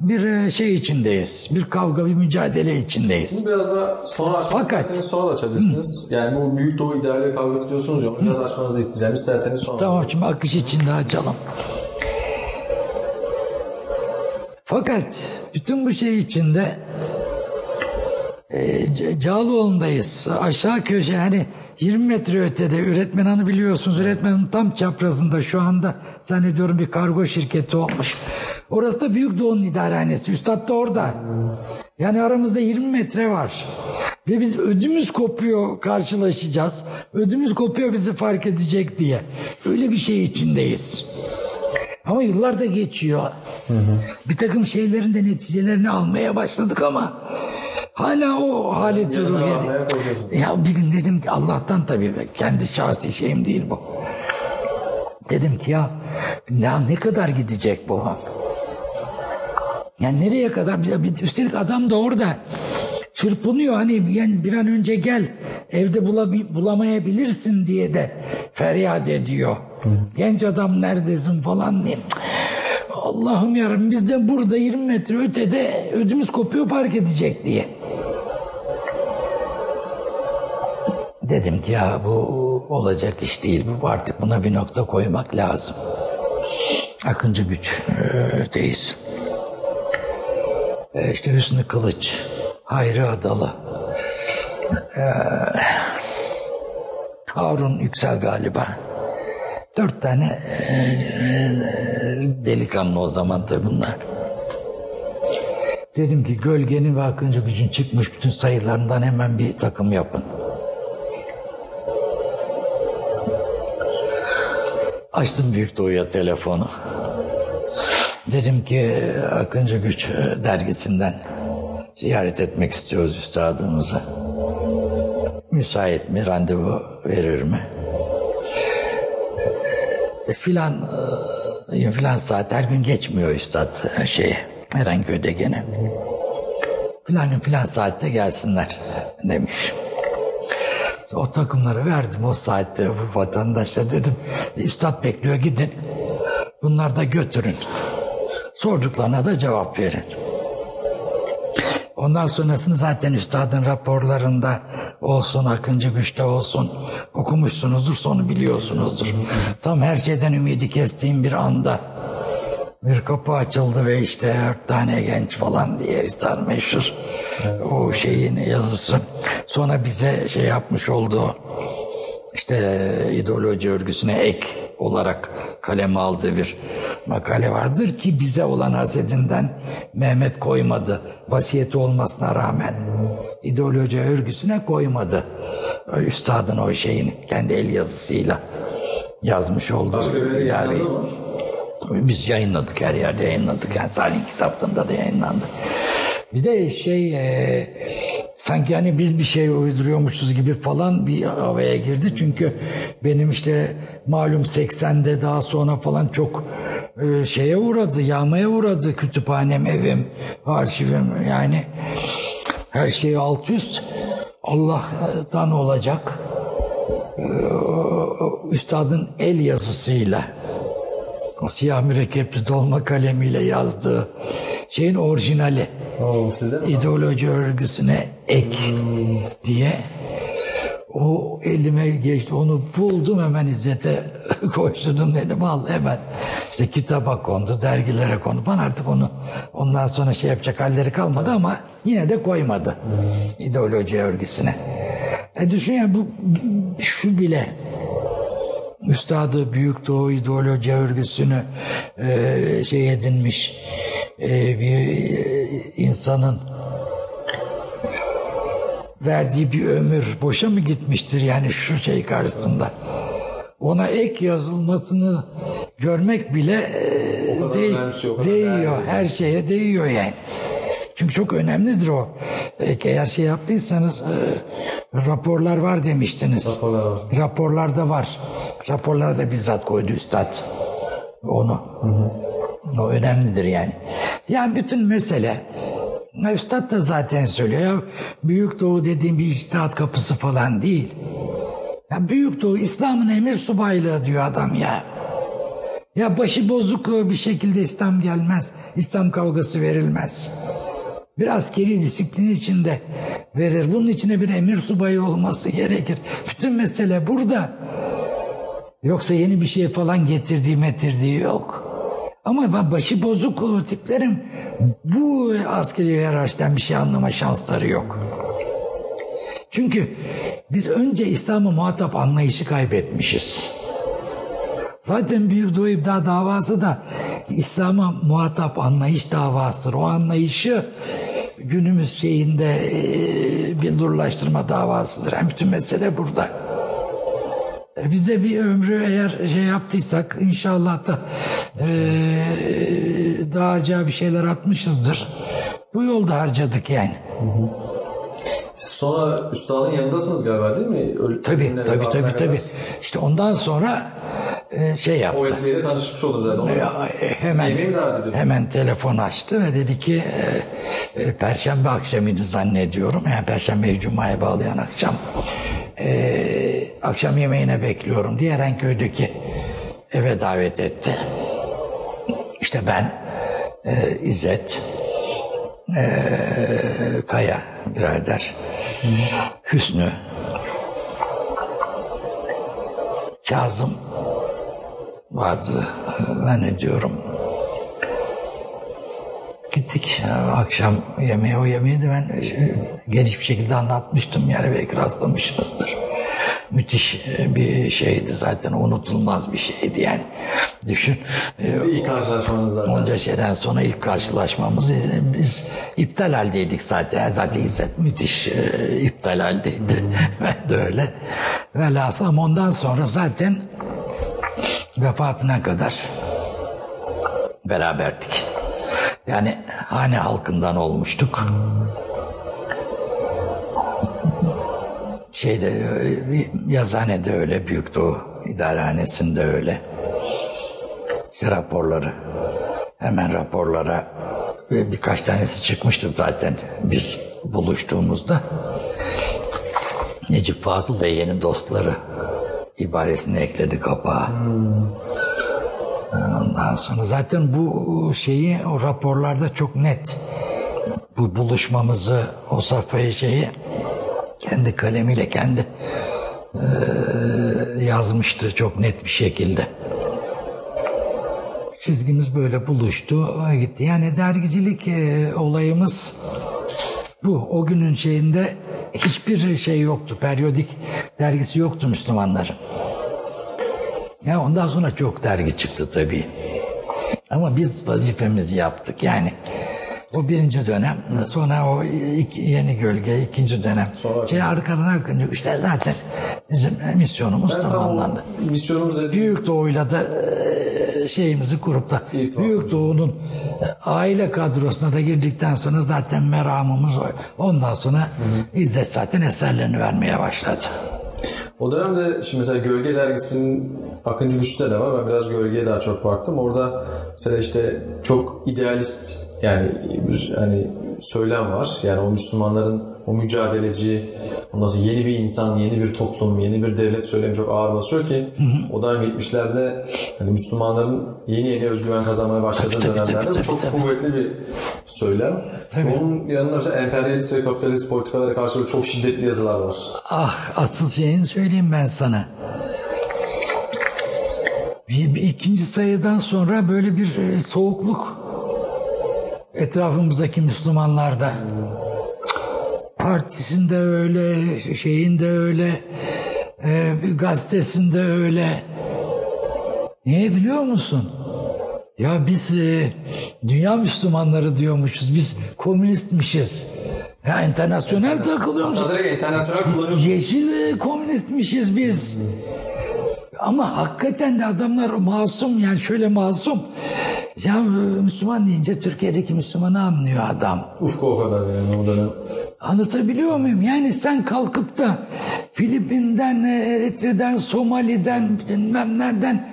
Bir şey içindeyiz. Bir kavga, bir mücadele içindeyiz. Bunu biraz daha sonra açmak Fakat- isterseniz sonra da açabilirsiniz. Yani bu Büyük Doğu ideali kavgası diyorsunuz ya biraz açmanızı isteyeceğim. İsterseniz sonra. Tamam şimdi akış içinde açalım. Fakat bütün bu şey içinde e, Cağaloğlu'ndayız. Aşağı köşe hani 20 metre ötede üretmen hanı biliyorsunuz. Üretmenin tam çaprazında şu anda zannediyorum bir kargo şirketi olmuş. Orası da Büyük Doğu'nun idarehanesi. Üstad da orada. Yani aramızda 20 metre var. Ve biz ödümüz kopuyor karşılaşacağız. Ödümüz kopuyor bizi fark edecek diye. Öyle bir şey içindeyiz. Ama yıllar da geçiyor. Bir takım şeylerin de neticelerini almaya başladık ama hala o almaya koyuyorsun. Ya bir gün dedim ki Allah'tan tabii kendi şahsi şeyim değil bu. Dedim ki ya, ya ne kadar gidecek bu? Yani nereye kadar? Üstelik adam da orada çırpınıyor hani yani bir an önce gel evde bulamayabilirsin diye de feryat ediyor. Genç adam neredesin falan diye. Allah'ım yarabbim biz de burada 20 metre ötede ödümüz kopuyor park edecek diye. Dedim ki ya bu olacak iş değil. Bu artık buna bir nokta koymak lazım. Akıncı güç deyiz. E, işte Hüsnü Kılıç, Hayri Adalı, e, Harun Yüksel galiba. Dört tane e, delikanlı o zaman tabii bunlar. Dedim ki gölgenin ve akıncı gücün çıkmış bütün sayılarından hemen bir takım yapın. Açtım Büyük Doğu'ya telefonu. Dedim ki Akıncı Güç dergisinden ziyaret etmek istiyoruz üstadımızı. Müsait mi, randevu verir mi? E, filan e, filan saat her gün geçmiyor üstad e, şeye Erenköy'de gene. Filan gün filan saatte gelsinler demiş. O takımları verdim o saatte bu vatandaşlar dedim. Üstad bekliyor gidin. Bunlar da götürün. Sorduklarına da cevap verin. Ondan sonrasını zaten üstadın raporlarında olsun, Akıncı Güç'te olsun okumuşsunuzdur, sonu biliyorsunuzdur. Tam her şeyden ümidi kestiğim bir anda bir kapı açıldı ve işte dört tane genç falan diye üstad meşhur o şeyin yazısı. Sonra bize şey yapmış olduğu işte ideoloji örgüsüne ek olarak kaleme aldığı bir makale vardır ki bize olan hasedinden Mehmet koymadı. Vasiyeti olmasına rağmen ideoloji örgüsüne koymadı. Üstadın o şeyini kendi el yazısıyla yazmış olduğu. Başka bir mı? Biz yayınladık her yerde yayınladık. Yani Salih kitaplığında da yayınlandı. Bir de şey e, sanki hani biz bir şey uyduruyormuşuz gibi falan bir havaya girdi. Çünkü benim işte malum 80'de daha sonra falan çok e, şeye uğradı, yağmaya uğradı kütüphanem, evim, arşivim yani her şey alt üst. Allah'tan olacak. E, üstadın el yazısıyla siyah mürekkepli dolma kalemiyle yazdığı şeyin orijinali. Oo, sizde mi? ideoloji örgüsüne ek diye o elime geçti. Onu buldum hemen İzzet'e [laughs] koşturdum dedim al hemen. İşte kitaba kondu, dergilere kondu. Bana artık onu ondan sonra şey yapacak halleri kalmadı ama yine de koymadı ideoloji örgüsüne. E düşün ya bu şu bile Üstadı Büyük Doğu İdeoloji Örgüsü'nü e, şey edinmiş e, bir e, insanın verdiği bir ömür boşa mı gitmiştir yani şu şey karşısında? Ona ek yazılmasını görmek bile e, kadar değiyor. Her şeye değiyor yani. Çünkü çok önemlidir o. E, Eğer şey yaptıysanız e, raporlar var demiştiniz. Raporlar var. Raporlarda var. Raporlara da bizzat koydu üstad. Onu. O önemlidir yani. Yani bütün mesele Üstad da zaten söylüyor ya Büyük Doğu dediğim bir içtihat kapısı falan değil. Ya Büyük Doğu İslam'ın emir subaylığı diyor adam ya. Ya başı bozuk bir şekilde İslam gelmez. İslam kavgası verilmez. Bir askeri disiplin içinde verir. Bunun içine bir emir subayı olması gerekir. Bütün mesele burada. Yoksa yeni bir şey falan getirdiği metirdiği yok. Ama ben başı bozuk tiplerin bu askeri hiyerarşiden bir şey anlama şansları yok. Çünkü biz önce İslam'ı muhatap anlayışı kaybetmişiz. Zaten Büyük Doğu İbda davası da İslam'a muhatap anlayış davasıdır. O anlayışı günümüz şeyinde e, billurlaştırma davasıdır. Yani bütün mesele burada. E, Bize bir ömrü eğer şey yaptıysak inşallah da e, daha acayip bir şeyler atmışızdır. Bu yolda harcadık yani. Siz sonra üstadın yanındasınız galiba değil mi? Öl- Tabii tabii vefatına tabii kadar. tabii. İşte ondan sonra e, şey yaptı. O vesileyle tanışmış oldunuz zaten. Onu e, hemen mi davet ediyordunuz? hemen telefon açtı ve dedi ki e, e, Perşembe akşamıydı zannediyorum. Yani Perşembeyi Cuma'ya bağlayan akşam. E, akşam yemeğine bekliyorum diye Erenköy'deki eve davet etti. İşte ben, e, İzzet, e, Kaya birader, Hüsnü, Kazım vardı zannediyorum. Gittik akşam yemeği o yemeği de ben e, geniş bir şekilde anlatmıştım yani belki rastlamışsınızdır. Müthiş e, bir şeydi zaten unutulmaz bir şeydi yani. Düşün e, Bir ilk karşılaşmanız zaten. onca şeyden sonra ilk karşılaşmamız biz iptal haldeydik zaten. Zaten İzzet müthiş iptal haldeydi. [laughs] ben de öyle. Velhasıl ondan sonra zaten vefatına kadar beraberdik. Yani hane halkından olmuştuk. Şeyde e, bir yazıhanede öyle, Büyük Doğu İdarehanesi'nde öyle. İşte raporları. Hemen raporlara e, birkaç tanesi çıkmıştı zaten biz buluştuğumuzda. Necip Fazıl ve yeni dostları ibaresini ekledi kapağa. Ondan sonra zaten bu şeyi o raporlarda çok net bu buluşmamızı o safhayı şeyi kendi kalemiyle kendi eee, yazmıştı çok net bir şekilde. Çizgimiz böyle buluştu, gitti. Yani dergicilik eee, olayımız bu. O günün şeyinde hiçbir şey yoktu. Periyodik dergisi yoktu Müslümanların. Ya ondan sonra çok dergi çıktı tabii. Ama biz vazifemizi yaptık yani. O birinci dönem, sonra o iki- yeni gölge ikinci dönem. Sonra- şey arkadan akınca işte zaten bizim misyonumuz Ben tam tamamlandı. o misyonumuz Büyük Doğu'yla da e, şeyimizi kurup da İrtibatımızı. Büyük Doğu'nun e, aile kadrosuna da girdikten sonra zaten meramımız o. Ondan sonra İzzet zaten eserlerini vermeye başladı. O dönemde şimdi mesela Gölge dergisinin Akıncı Güç'te de var. Ben biraz Gölge'ye daha çok baktım. Orada mesela işte çok idealist yani hani söylem var. Yani o Müslümanların o mücadeleci ondan sonra yeni bir insan, yeni bir toplum, yeni bir devlet söylemi çok ağır basıyor ki o dönem 70'lerde hani Müslümanların yeni yeni özgüven kazanmaya başladığı Tabii, tabii, dönemlerde tabii, bu çok tabii. kuvvetli bir söylem. Onun yanında mesela emperyalist ve kapitalist politikalara karşı çok şiddetli yazılar var. Ah asıl şeyini söyleyeyim ben sana. Bir, bir ikinci sayıdan sonra böyle bir e, soğukluk etrafımızdaki Müslümanlarda. Partisinde öyle, şeyinde öyle, e, gazetesinde öyle. Niye biliyor musun? Ya biz e, dünya Müslümanları diyormuşuz, biz komünistmişiz. Ya internasyonel takılıyormuşuz. Hatta direkt internasyonel kullanıyorsunuz. Yeşil e, komünistmişiz biz. Ama hakikaten de adamlar masum yani şöyle masum. Ya Müslüman deyince Türkiye'deki Müslümanı anlıyor adam. Ufku o kadar yani o dönem. Anlatabiliyor muyum? Yani sen kalkıp da Filipin'den, e, Eritre'den, Somali'den, bilmem nereden,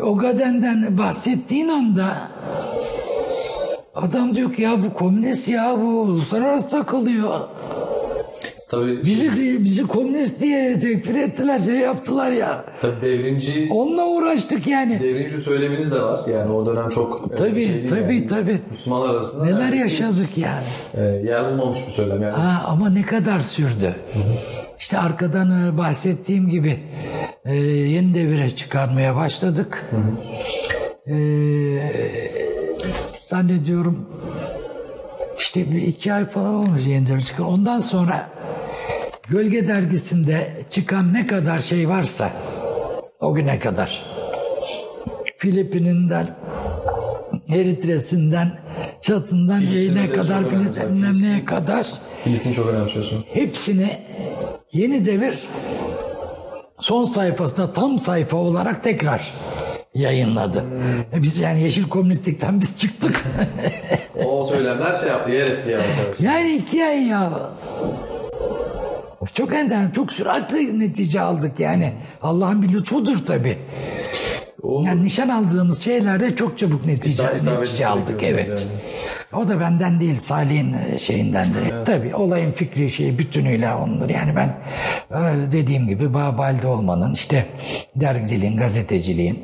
Ogaden'den bahsettiğin anda adam diyor ki ya bu komünist ya bu uluslararası takılıyor. Tabii, Bizi, bizi komünist diye tekfir ettiler, şey yaptılar ya. tabii devrimci Onunla uğraştık yani. devrimci söyleminiz de var. Yani o dönem çok e, Tabii, şey tabii, yani. tabii. Müslümanlar arasında Neler yaşadık yani. E, yer bulmamış bir söylem yani. Ha, ama ne kadar sürdü. İşte arkadan e, bahsettiğim gibi e, yeni devire çıkarmaya başladık. E, zannediyorum işte bir iki ay falan olmuş yeni devire çıkar. Ondan sonra Gölge dergisinde çıkan ne kadar şey varsa o güne kadar Filipin'inden Eritre'sinden Çatından meselesi kadar çok önemli. Filistin'den Filistin. neye kadar Filistin çok önemsiyorsun. hepsini yeni devir son sayfasında tam sayfa olarak tekrar yayınladı. E Biz yani Yeşil Komünistlikten biz çıktık. [laughs] O söylemler şey yaptı, yer etti yavaş yavaş. yani iki ay ya. Çok enden, çok süratli netice aldık yani. Allah'ın bir lütfudur tabii. O Yani nişan aldığımız şeylerde çok çabuk netice, İsa- netice aldık. Evet. O da benden değil Salih'in e, şeyindendir. Tabii olayın fikri şeyi bütünüyle ondur. Yani ben e, dediğim gibi Babal'de olmanın işte dergiciliğin, gazeteciliğin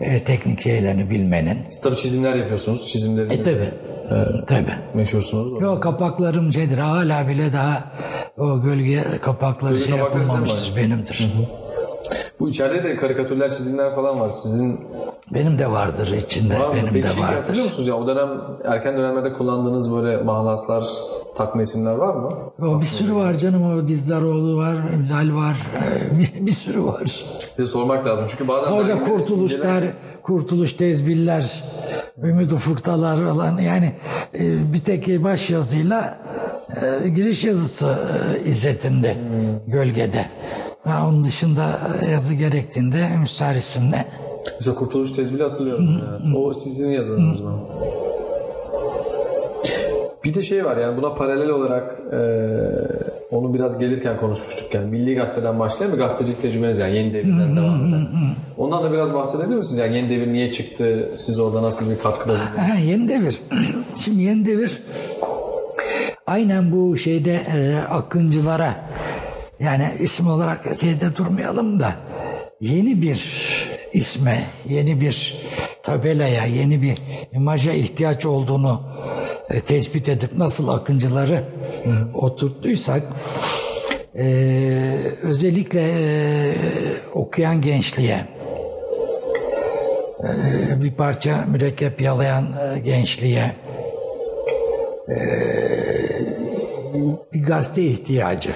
e, teknik şeylerini bilmenin. siz tabii çizimler yapıyorsunuz. Çizimleriniz E de tabii. Tabii. meşhursunuz. Yo kapaklarım şeydir hala bile daha o gölge kapakları Gölge şey kapakları yapılmamıştır benimdir. Bu içeride de karikatürler, çizimler falan var. Sizin Benim de vardır içinde var mı? benim Peki de şeyi vardır. hatırlıyor musunuz ya? O dönem erken dönemlerde kullandığınız böyle mahlaslar, takma isimler var mı? O bir sürü var canım o Dizdaroğlu var, Lal var, e, [laughs] bir, bir sürü var. Size sormak lazım. Çünkü bazen Orada kurtuluşlar, incelerken- kurtuluş tezbiller, ümit ufuktalar falan yani e, bir tek baş yazıyla e, giriş yazısı e, izzetinde gölgede. Ha, onun dışında yazı gerektiğinde Müstahar isimle. Mesela Kurtuluş Tezbili hatırlıyorum. evet. O sizin yazınız mı? Bir de şey var yani buna paralel olarak e, onu biraz gelirken konuşmuştuk yani Milli Gazete'den başlayan bir gazetecilik tecrübeniz yani yeni devirden devam eden. Ondan da biraz bahsedebilir misiniz? Yani yeni devir niye çıktı? Siz orada nasıl bir katkıda bulundunuz? Ha, yeni devir. [clears throat] Şimdi yeni devir aynen bu şeyde e, akıncılara yani isim olarak şeyde durmayalım da yeni bir isme, yeni bir tabelaya, yeni bir imaja ihtiyaç olduğunu e, tespit edip nasıl akıncıları oturttuysak e, özellikle e, okuyan gençliğe e, bir parça mürekkep yalayan e, gençliğe bir gazete ihtiyacı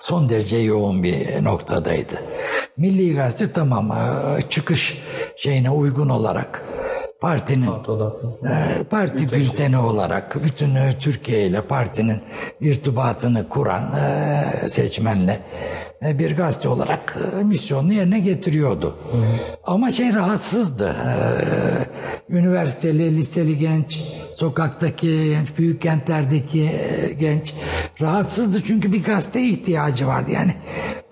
son derece yoğun bir noktadaydı. Milli Gazete tamam çıkış şeyine uygun olarak partinin e, parti bülteni olarak bütün e, Türkiye ile partinin irtibatını kuran e, seçmenle e, bir gazete olarak e, misyonunu yerine getiriyordu. Ama şey rahatsızdı. E, Üniversiteli, liseli genç, sokaktaki genç, büyük kentlerdeki e, genç rahatsızdı çünkü bir gazete ihtiyacı vardı. Yani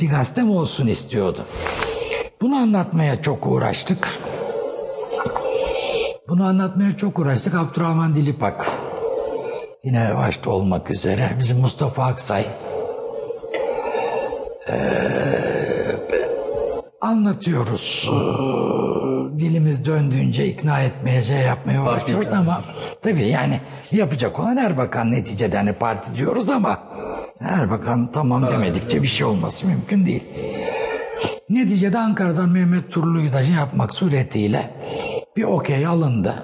bir gazete mi olsun istiyordu. Bunu anlatmaya çok uğraştık. Bunu anlatmaya çok uğraştık. Abdurrahman Dilipak yine başta olmak üzere bizim Mustafa Aksay Ee, anlatıyoruz. Dilimiz döndüğünce ikna etmeye şey yapmaya uğraşıyoruz ama tabii yani yapacak olan Erbakan neticede hani parti diyoruz ama Erbakan tamam demedikçe bir şey olması mümkün değil. Neticede Ankara'dan Mehmet Turlu'yu da şey yapmak suretiyle bir okey alındı.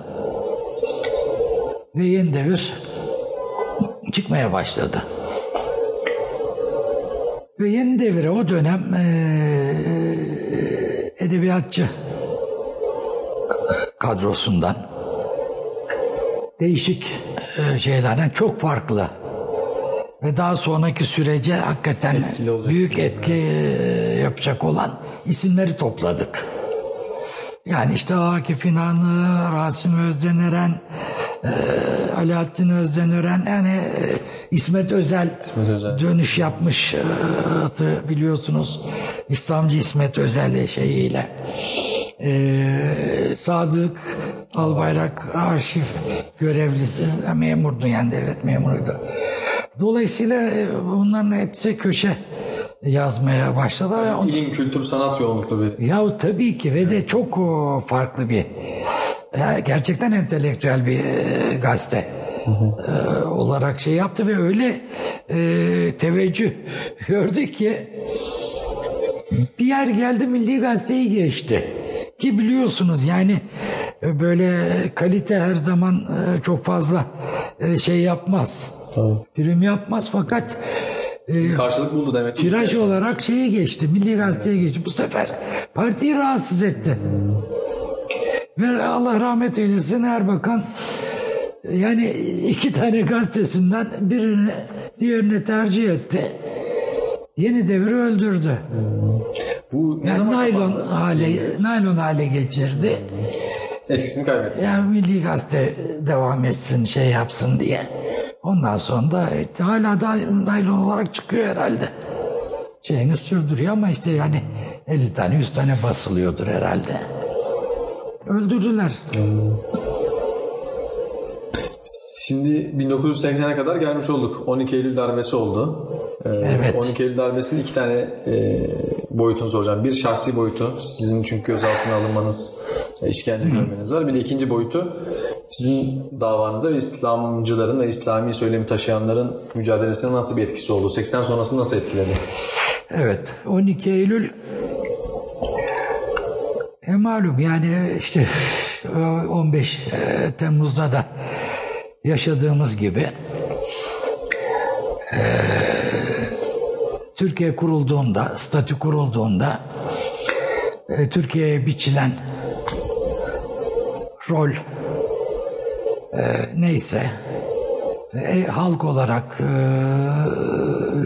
Ve yeni devir çıkmaya başladı. Ve yeni devire o dönem eee, edebiyatçı kadrosundan değişik eee, şeylerden çok farklı ve daha sonraki sürece hakikaten büyük etki eee, yapacak olan isimleri topladık. Yani işte Akif İnan'ı, Rasim Özdenören, eee Alaaddin Özdenören, yani eee, İsmet Özel, İsmet Özel. dönüş yapmış eee, biliyorsunuz. İslamcı İsmet Özel şeyiyle. Eee, Sadık Albayrak arşiv görevlisi, memurdu yani devlet memuruydu. Dolayısıyla bunların hepsi köşe yazmaya başladı. ve on- İlim, kültür, sanat yoğunluklu bir ya tabii ki ve de çok o, farklı bir ya gerçekten entelektüel bir e, gazete e, olarak şey yaptı ve öyle e, teveccüh gördü ki bir yer geldi Milli Gazete'yi geçti. Ki biliyorsunuz yani e, böyle kalite her zaman e, çok fazla e, şey yapmaz. Tabii. Prim yapmaz fakat e, karşılık buldu demek. Tiraj olarak şeye geçti, Milli Gazete'ye geçti. Bu sefer partiyi rahatsız etti. Ve Allah rahmet eylesin Erbakan yani iki tane gazetesinden birini diğerine tercih etti. Yeni devri öldürdü. Bu ne Yani zaman naylon kapandı? hale, naylon hale geçirdi. Etkisini kaybetti. Yani Milli Gazete devam etsin, şey yapsın diye. Ondan sonra da hala da naylon olarak çıkıyor herhalde. Şeyini sürdürüyor ama işte yani 50 tane 100 tane basılıyordur herhalde. Öldürdüler. Şimdi 1980'e kadar gelmiş olduk. 12 Eylül darbesi oldu. Ee, Evet. 12 Eylül darbesinin iki tane e, boyutunu soracağım. Bir şahsi boyutu. Sizin çünkü gözaltına alınmanız, e, işkence görmeniz var. Bir de ikinci boyutu sizin davanızda ve İslamcıların ve İslami söylemi taşıyanların mücadelesine nasıl bir etkisi oldu? 80 sonrası nasıl etkiledi? Evet. 12 Eylül e malum yani işte e, 15 e, Temmuz'da da yaşadığımız gibi Türkiye kurulduğunda, statü kurulduğunda e, Türkiye'ye biçilen rol neyse halk olarak,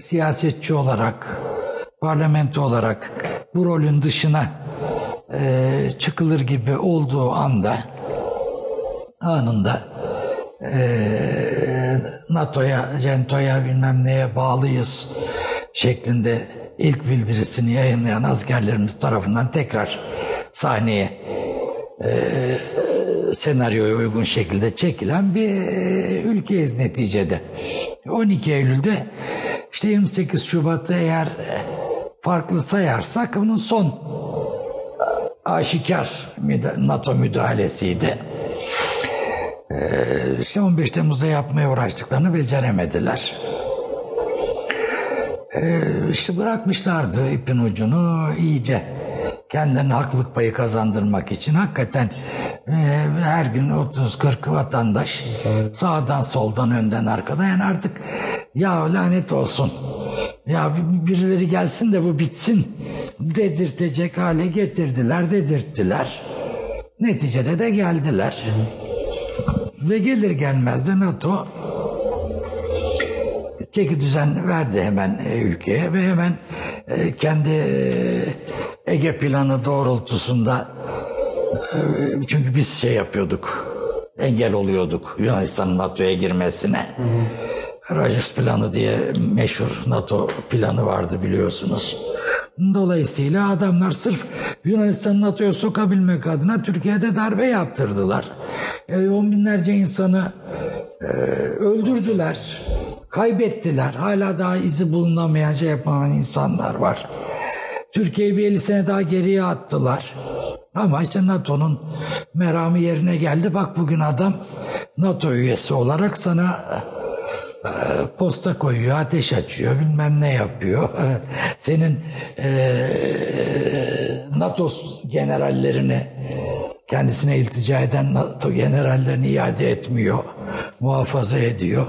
siyasetçi olarak, parlamento olarak bu rolün dışına çıkılır gibi olduğu anda anında e, NATO'ya, CENTO'ya bilmem neye bağlıyız şeklinde ilk bildirisini yayınlayan askerlerimiz tarafından tekrar sahneye senaryoya uygun şekilde çekilen bir e, ülkeyiz neticede. 12 Eylül'de işte 28 Şubat'ta eğer e, farklı sayarsak bunun son aşikar NATO müdahalesiydi. Ee, işte 15 Temmuz'da yapmaya uğraştıklarını beceremediler. Ee, işte bırakmışlardı ipin ucunu iyice kendilerine haklılık payı kazandırmak için hakikaten e, her gün 30-40 vatandaş sağdan soldan önden arkadan yani artık ya lanet olsun ya bir- birileri gelsin de bu bitsin dedirtecek hale getirdiler dedirttiler. Neticede de geldiler. Ve gelir gelmez de NATO çeki düzen verdi hemen e, ülkeye ve hemen e, kendi e, Ege planı doğrultusunda çünkü biz şey yapıyorduk engel oluyorduk Yunanistan'ın NATO'ya girmesine. Rogers planı diye meşhur NATO planı vardı biliyorsunuz. Dolayısıyla adamlar sırf Yunanistan'ı NATO'ya sokabilmek adına Türkiye'de darbe yaptırdılar. E, on binlerce insanı e, öldürdüler, kaybettiler. Hala daha izi bulunamayan şey yapamayan insanlar var. Türkiye'yi bir 50 sene daha geriye attılar. Ama işte NATO'nun meramı yerine geldi. Bak bugün adam NATO üyesi olarak sana e, posta koyuyor, ateş açıyor, bilmem ne yapıyor. Senin e, NATO generallerini kendisine iltica eden NATO generallerini iade etmiyor, muhafaza ediyor.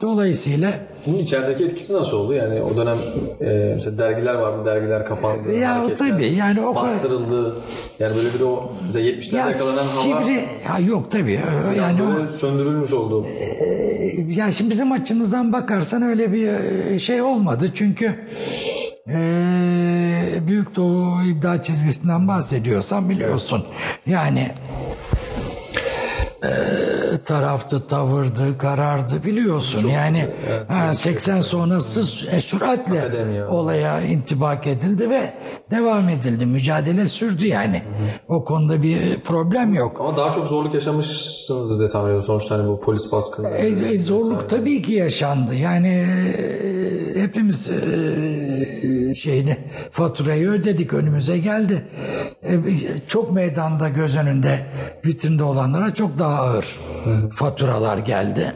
Dolayısıyla Bunun içerideki etkisi nasıl oldu? Yani o dönem e, mesela dergiler vardı, dergiler kapandı, Ya hareketler tabii, yani o bastırıldı. Yani böyle bir de o mesela 70'lerde ya yakalanan hava ha yok tabii. biraz Yani o- böyle söndürülmüş oldu. Ya şimdi bizim açımızdan bakarsan öyle bir e, şey olmadı. Çünkü e, Büyük Doğu ibda çizgisinden bahsediyorsan biliyorsun. Yani e, taraftı, tavırdı, karardı biliyorsun. yani ha, 80 sonrası e, süratle Akademi olaya intibak edildi ve devam edildi. Mücadele sürdü yani. O konuda bir problem yok. Ama daha çok zorluk yaşamışsınız diye tahmin ediyorum. Sonuçta hani bu polis baskını. E, e, zorluk tabii ki yaşandı. Yani e, hepimiz e, şeyini faturayı ödedik önümüze geldi. E, çok meydanda göz önünde vitrinde olanlara çok daha ağır faturalar geldi.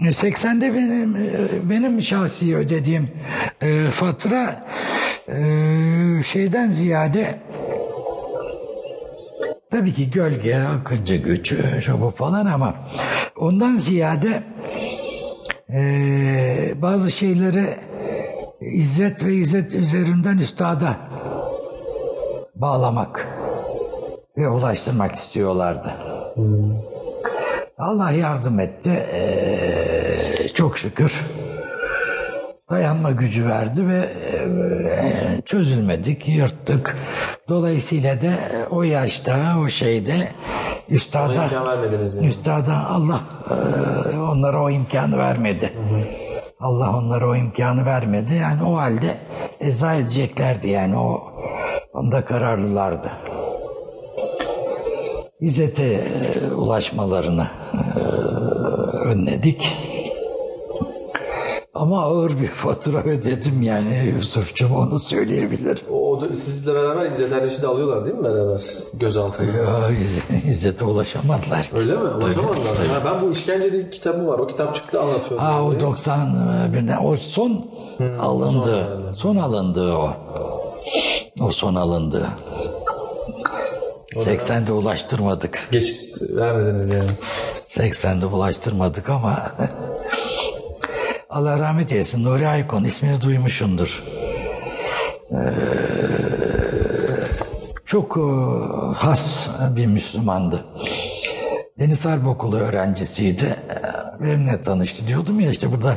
E, 80'de benim e, benim şahsi ödediğim e, fatura e, şeyden ziyade Tabii ki gölge, akıncı güç, şu falan ama ondan ziyade bazı şeyleri izzet ve izzet üzerinden üstada bağlamak ve ulaştırmak istiyorlardı. Allah yardım etti. Eee, çok şükür dayanma gücü verdi ve e, çözülmedik, yırttık. Dolayısıyla da e, o yaşta, o şeyde üstada, imkan vermediniz yani. üstada Allah e, onlara o imkanı vermedi. Allah onlara o imkanı vermedi. Yani o halde eza edeceklerdi yani o onda kararlılardı. İzzet'e e, ulaşmalarını e, önledik. Ama ağır bir fatura ödedim yani Yusuf'cum onu söyleyebilirim. O, o da- sizle beraber İzzet Erdeş'i de alıyorlar değil mi beraber gözaltına? Ya, İzzet- İzzet'e ulaşamadılar. Öyle mi? Ulaşamadılar. Ha, ben bu işkenceli kitabı var. O kitap çıktı anlatıyor. Ha o Böyle. 91'den o son alındı. Son, alındı o. O son alındı. 80'de ulaştırmadık. Geçit vermediniz yani. 80'de ulaştırmadık ama Allah rahmet eylesin Nuri Aykon ismini duymuşsundur. Ee, çok e, has bir Müslümandı. Deniz Harp Okulu öğrencisiydi. Ee, Benimle tanıştı diyordum ya işte burada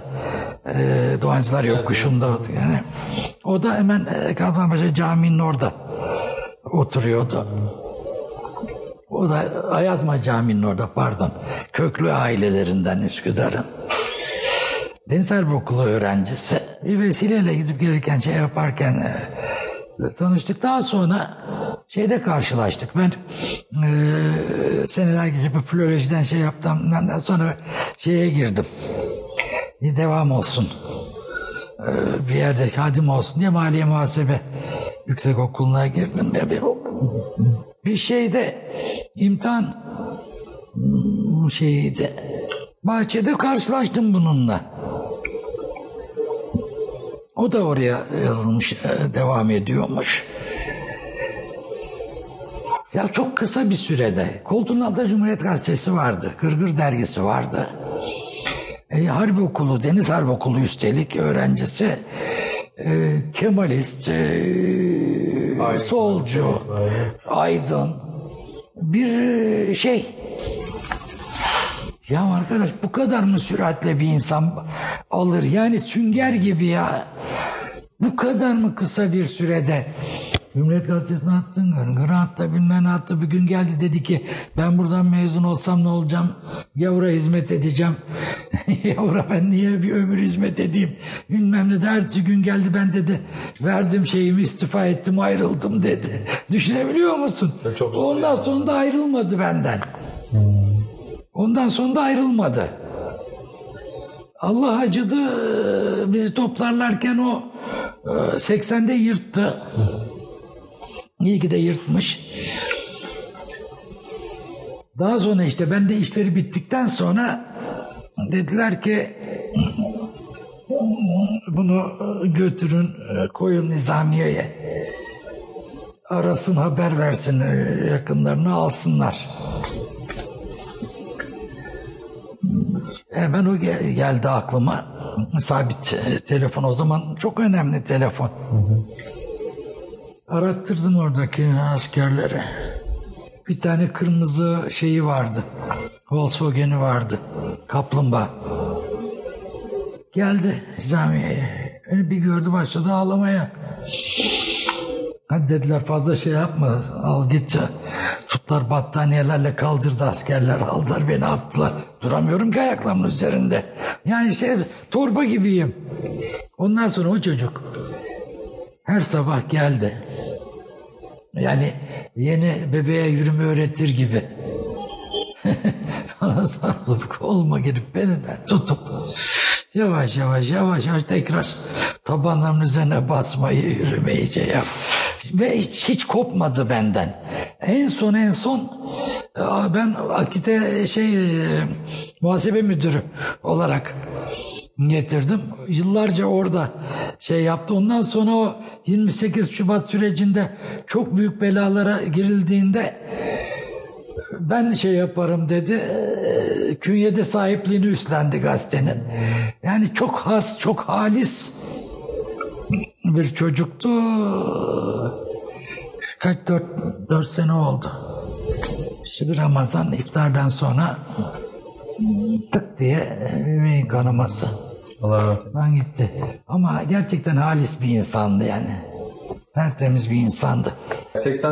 e, Doğancılar Yokuşu'nda yani. O da hemen e, Kaplanpaşa Camii'nin orada oturuyordu. O da Ayazma Camii'nin orada pardon. Köklü ailelerinden Üsküdar'ın. Deniz Okulu öğrencisi. Bir vesileyle gidip gelirken şey yaparken e, tanıştık. Daha sonra şeyde karşılaştık. Ben e, seneler geçip filolojiden şey yaptım. Ondan sonra şeye girdim. Bir devam olsun. E, bir yerde kadim olsun diye maliye muhasebe yüksek okuluna girdim. Ya bir, bir şeyde imtihan hmm, şeydi. Bahçede karşılaştım bununla. O da oraya yazılmış, e, devam ediyormuş. Ya çok kısa bir sürede. Koltuğun altında Cumhuriyet Gazetesi vardı. Gırgır dergisi vardı. E, Harp Okulu, Deniz Harp Okulu üstelik öğrencisi. E, Kemalist, e, Ayrı- solcu, aydın. Bir e, şey. Ya arkadaş bu kadar mı süratle bir insan alır? Yani sünger gibi ya. Bu kadar mı kısa bir sürede? Cumhuriyet Gazetesi'ne attın, Gırgır'a attı, bilmem ne attı. Bir gün geldi dedi ki ben buradan mezun olsam ne olacağım? Yavura hizmet edeceğim. [laughs] Yavura ben niye bir ömür hizmet edeyim? Bilmem ne de ertesi gün geldi ben dedi. Verdim şeyimi istifa ettim ayrıldım dedi. [laughs] Düşünebiliyor musun? Çok Ondan sonra da ayrılmadı benden. Ondan sonra da ayrılmadı. Allah acıdı e, bizi toplarlarken o e, 80'de yırttı. İyi ki de yırtmış. Daha sonra işte ben de işleri bittikten sonra dediler ki bunu e, götürün e, koyun nizamiyeye. Arasın haber versin e, yakınlarını alsınlar. Hemen o gel- geldi aklıma. Sabit telefon o zaman çok önemli telefon. Arattırdım oradaki askerleri. Bir tane kırmızı şeyi vardı. Volkswagen'i vardı. Kaplumbağa. Geldi Nizamiye'ye. Beni bir gördü başladı ağlamaya. Hadi dediler fazla şey yapma al git. Tutlar battaniyelerle kaldırdı askerler aldılar beni attılar. Duramıyorum ki ayaklarımın üzerinde. Yani şey torba gibiyim. Ondan sonra o çocuk her sabah geldi. Yani yeni bebeğe yürüme öğretir gibi. [laughs] Bana sarılıp koluma girip beni de tutup yavaş yavaş yavaş yavaş tekrar tabanlarımın üzerine basmayı yürümeyi şey. Ve hiç, hiç kopmadı benden. En son en son aa, ben Akit'e şey e, muhasebe müdürü olarak getirdim. Yıllarca orada şey yaptı. Ondan sonra o 28 Şubat sürecinde çok büyük belalara girildiğinde ben şey yaparım dedi. Eee, Künyede sahipliğini üstlendi gazetenin. Yani çok has, çok halis bir çocuktu. Kaç dört, dört sene oldu. Şimdi Ramazan iftardan sonra tık diye beyin kanaması. Allah rahmet eylesin. Gitti. Ama gerçekten halis bir insandı yani. Tertemiz bir insandı. 80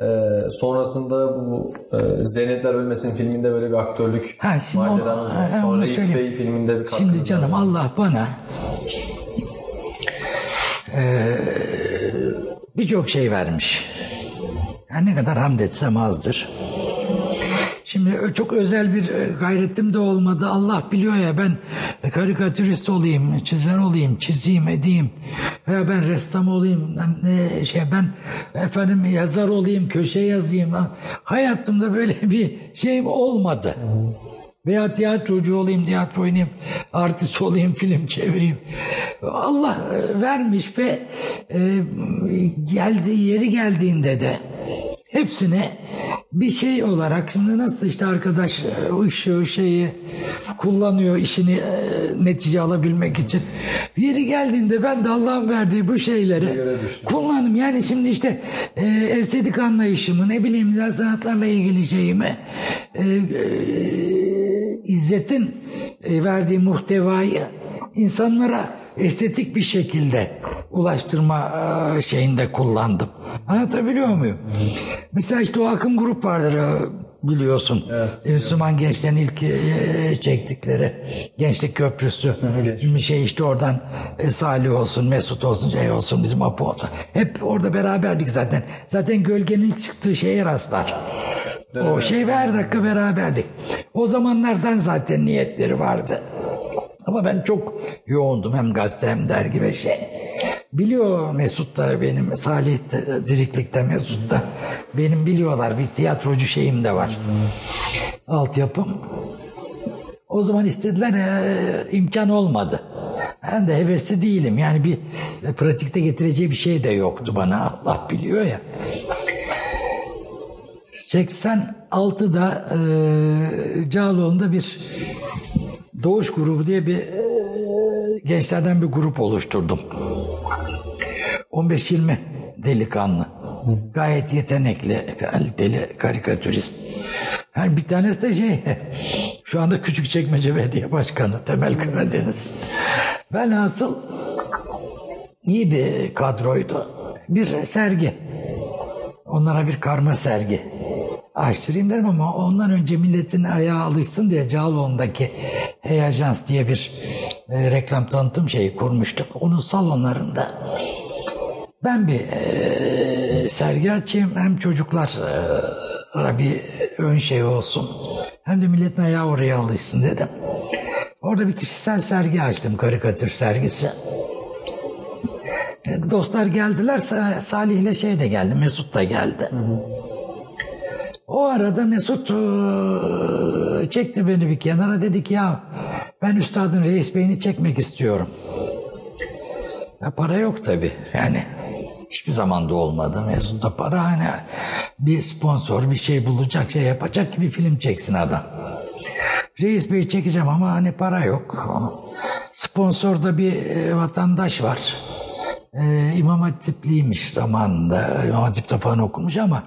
e, sonrasında bu e, Zeynepler Ölmesin filminde böyle bir aktörlük Ha, şimdi maceranız var. Sonra Reis. Bey filminde bir katkınız Şimdi canım var. Allah bana eee, birçok şey vermiş. Yani ne kadar hamd etsem azdır. Şimdi çok özel bir e, gayretim de olmadı. Allah biliyor ya ben karikatürist olayım, çizer olayım, çizeyim, edeyim. Veya ben ressam olayım, ben, şey ben efendim yazar olayım, köşe yazayım. Hayatımda böyle [laughs] bir şeyim olmadı. Veya tiyatrocu olayım, tiyatro oynayayım, artist olayım, film çevireyim. Allah e, vermiş ve e, geldi yeri geldiğinde de hepsine bir şey olarak şimdi nasıl işte arkadaş e, ışığı şeyi kullanıyor işini e, netice alabilmek için. Yeri geldiğinde ben de Allah'ın verdiği bu şeyleri kullanım. Yani şimdi işte e, estetik anlayışımı ne bileyim güzel sanatlarla ilgili şeyimi e, e, İzzet'in e, verdiği muhtevayı insanlara estetik bir şekilde ulaştırma e, şeyinde kullandım. Anlatabiliyor muyum? Mesela işte o akım grup vardır e, biliyorsun. Evet, Müslüman gençlerin ilk çektikleri Gençlik Köprüsü. bir şey işte oradan Salih olsun, Mesut olsun, şey olsun, bizim Apo olsun. Hep orada beraberdik zaten. Zaten gölgenin çıktığı şeye rastlar. O şey ver dakika beraberdik. O zamanlardan zaten niyetleri vardı. Ama ben çok yoğundum hem gazete hem dergi ve şey. Biliyor Mesut da benim, Salih de, Diriklik'te Mesut da benim biliyorlar bir tiyatrocu şeyim de var. Altyapım. O zaman istediler e, imkan olmadı. Ben de hevesli değilim. Yani bir pratikte getireceği bir şey de yoktu bana. Allah biliyor ya. 86'da e, Cağaloğlu'nda bir Doğuş grubu diye bir e, gençlerden bir grup oluşturdum. 15-20 delikanlı. Gayet yetenekli, deli karikatürist. Yani bir tanesi de şey, [laughs] şu anda küçük çekmece Belediye Başkanı Temel Karadeniz. Ben asıl iyi bir kadroydu. Bir sergi. Onlara bir karma sergi açtırayım derim ama ondan önce milletin ayağı alışsın diye Cağaloğlu'ndaki Hey Ajans diye bir e, reklam tanıtım şeyi kurmuştuk. Onun salonlarında ben bir e, sergi açayım hem çocuklara bir ön şey olsun hem de milletin ayağı oraya alışsın dedim. Orada bir kişisel sergi açtım karikatür sergisi. E, dostlar geldiler Salih ile şey de geldi Mesut da geldi. Hı hı. O arada Mesut e, çekti beni bir kenara dedi ki ya ben üstadın reis beyni çekmek istiyorum. Ya para yok tabi yani hiçbir zamanda olmadı Mesut'ta para hani bir sponsor bir şey bulacak şey yapacak ki bir film çeksin adam. Reis Bey çekeceğim ama hani para yok. Sponsorda bir e, vatandaş var e, İmam Hatipliymiş zamanında. İmam Hatip'te falan okumuş ama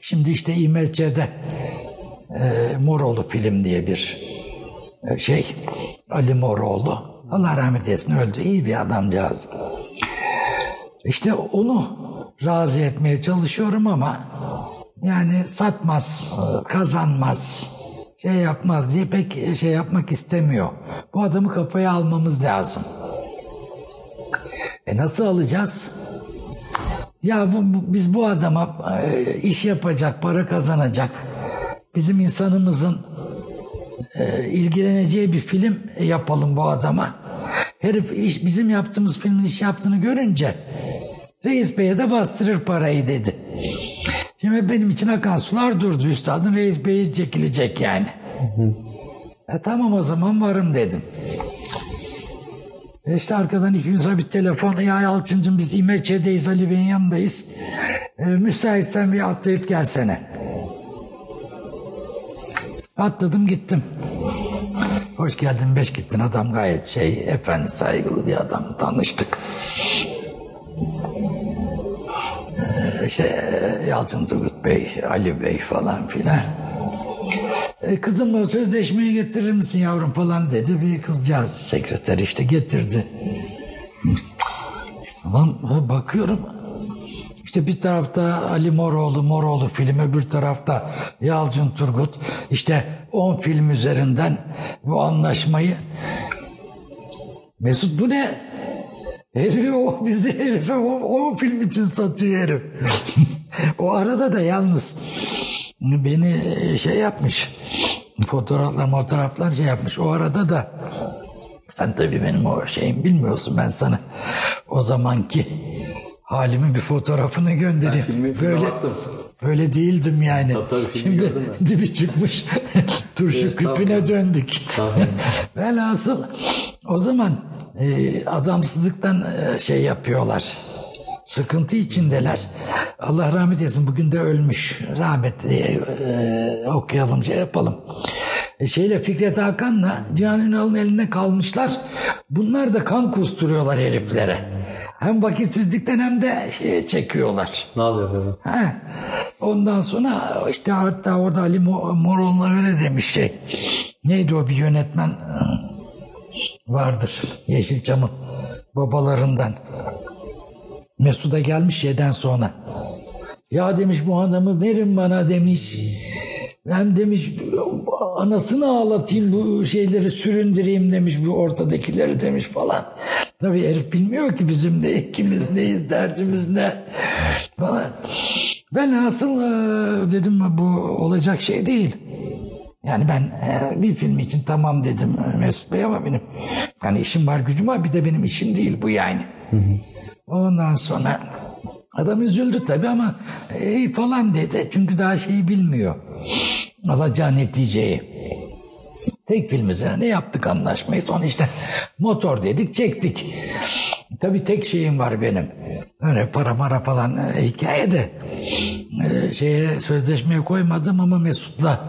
şimdi işte İmelçe'de e, Moroğlu film diye bir e, şey Ali Moroğlu. Allah rahmet eylesin öldü. İyi bir adamcağız. İşte onu razı etmeye çalışıyorum ama yani satmaz, kazanmaz, şey yapmaz diye pek şey yapmak istemiyor. Bu adamı kafaya almamız lazım. E nasıl alacağız? Ya bu, bu, biz bu adama e, iş yapacak, para kazanacak, bizim insanımızın e, ilgileneceği bir film yapalım bu adama. Herif iş, bizim yaptığımız filmin iş yaptığını görünce Reis Bey'e de bastırır parayı dedi. Şimdi benim için akan sular durdu. Üstadın Reis Bey'i çekilecek yani. Hı hı. E tamam o zaman varım dedim. E işte arkadan iki gün sonra bir telefon. Ya Yalçıncım biz İmeçe'deyiz Ali Bey'in yanındayız. E, müsaitsen bir atlayıp gelsene. Atladım gittim. Hoş geldin beş gittin adam gayet şey efendi saygılı bir adam tanıştık. Ee, işte Yalçın Turgut Bey, Ali Bey falan filan. E, kızım sözleşmeyi getirir misin yavrum falan dedi. Bir kızcağız sekreter işte getirdi. Tamam bakıyorum. İşte bir tarafta Ali Moroğlu, Moroğlu film, öbür tarafta Yalçın Turgut. İşte 10 film üzerinden bu anlaşmayı. Mesut bu ne? Herifi o bizi herife 10 film için satıyor herif. [laughs] o arada da yalnız beni şey yapmış. Fotoğraflar fotoğraflar şey yapmış. O arada da sen tabii benim o şeyim bilmiyorsun ben sana o zamanki halimi bir fotoğrafını göndereyim. Ben filmi- böyle baktım. böyle değildim yani. Tabii, tabii, filmi Şimdi gördüm ben. [laughs] dibi çıkmış [laughs] turşu Estağfurullah. küpüne döndük. [laughs] Velhasıl o zaman e, adamsızlıktan e, şey yapıyorlar. Sıkıntı içindeler. Allah rahmet eylesin. Bugün de ölmüş. Rahmetli e, okuyalım, şey yapalım. E, şeyle Fikret Hakan'la Cihan Ünal'ın eline kalmışlar. Bunlar da kan kusturuyorlar heriflere. Hem vakitsizlikten hem de şey çekiyorlar. Naz yapıyordu. He. Ondan sonra işte hatta orada Ali Mo- Moroğlu'na öyle demiş şey. Neydi o bir yönetmen vardır Yeşilçam'ın babalarından. Mesut'a gelmiş şeyden sonra. Ya demiş bu adamı verin bana demiş. Ben demiş anasını ağlatayım bu şeyleri süründüreyim demiş bu ortadakileri demiş falan. Tabii herif bilmiyor ki bizim de ikimiz neyiz derdimiz ne falan. Ben asıl e, dedim bu olacak şey değil. Yani ben e, bir film için tamam dedim Mesut Bey ama benim yani işim var gücüm var bir de benim işim değil bu yani. Ondan sonra adam üzüldü tabii ama iyi falan dedi. Çünkü daha şeyi bilmiyor. Alacağı neticeyi. Tek film üzerine ne yaptık anlaşmayı. Sonra işte motor dedik çektik. Tabii tek şeyim var benim. Öyle para mara falan e, hikaye de e, şeye sözleşmeye koymadım ama Mesut'la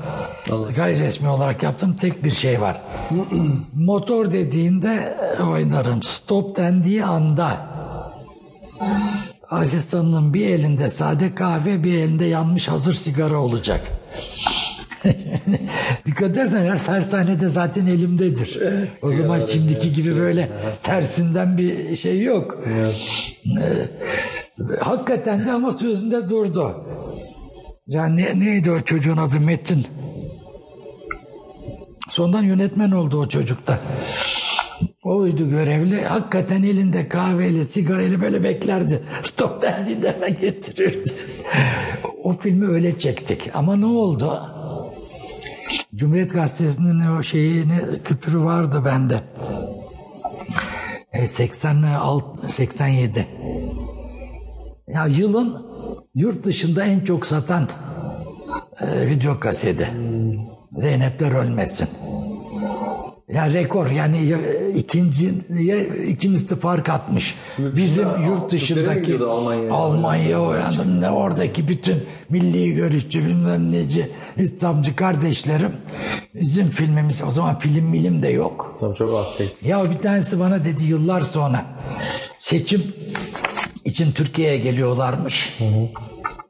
gayri resmi olarak yaptım tek bir şey var. [clears throat] Motor dediğinde e, oynarım. Stop dendiği anda asistanının bir elinde sade kahve bir elinde yanmış hazır sigara olacak. [laughs] Dikkat edersen her, her sahnede zaten elimdedir. o zaman şimdiki gibi böyle tersinden bir şey yok. Ee, hakikaten de ama sözünde durdu. Yani ne- neydi o çocuğun adı Metin? Sondan yönetmen oldu o çocukta. Oydu görevli. Hakikaten elinde kahveyle, sigarayla böyle beklerdi. Stop dendiğinde hemen getirirdi. o filmi öyle çektik. Ama ne oldu? Cumhuriyet Gazetesi'nin o şeyini, küpürü vardı bende. E, 86, 87. Ya yılın yurt dışında en çok satan e, video kaseti. Zeynepler ölmesin. Ya rekor yani ya, ikinci ya, ikincisi fark atmış. Bizim dışında, yurt dışındaki? Almanya o yani ne oradaki bütün milli görüşçü bilmem neci İslamcı kardeşlerim bizim filmimiz o zaman film milim de yok. Tabii çok az tek. Ya bir tanesi bana dedi yıllar sonra seçim için Türkiye'ye geliyorlarmış.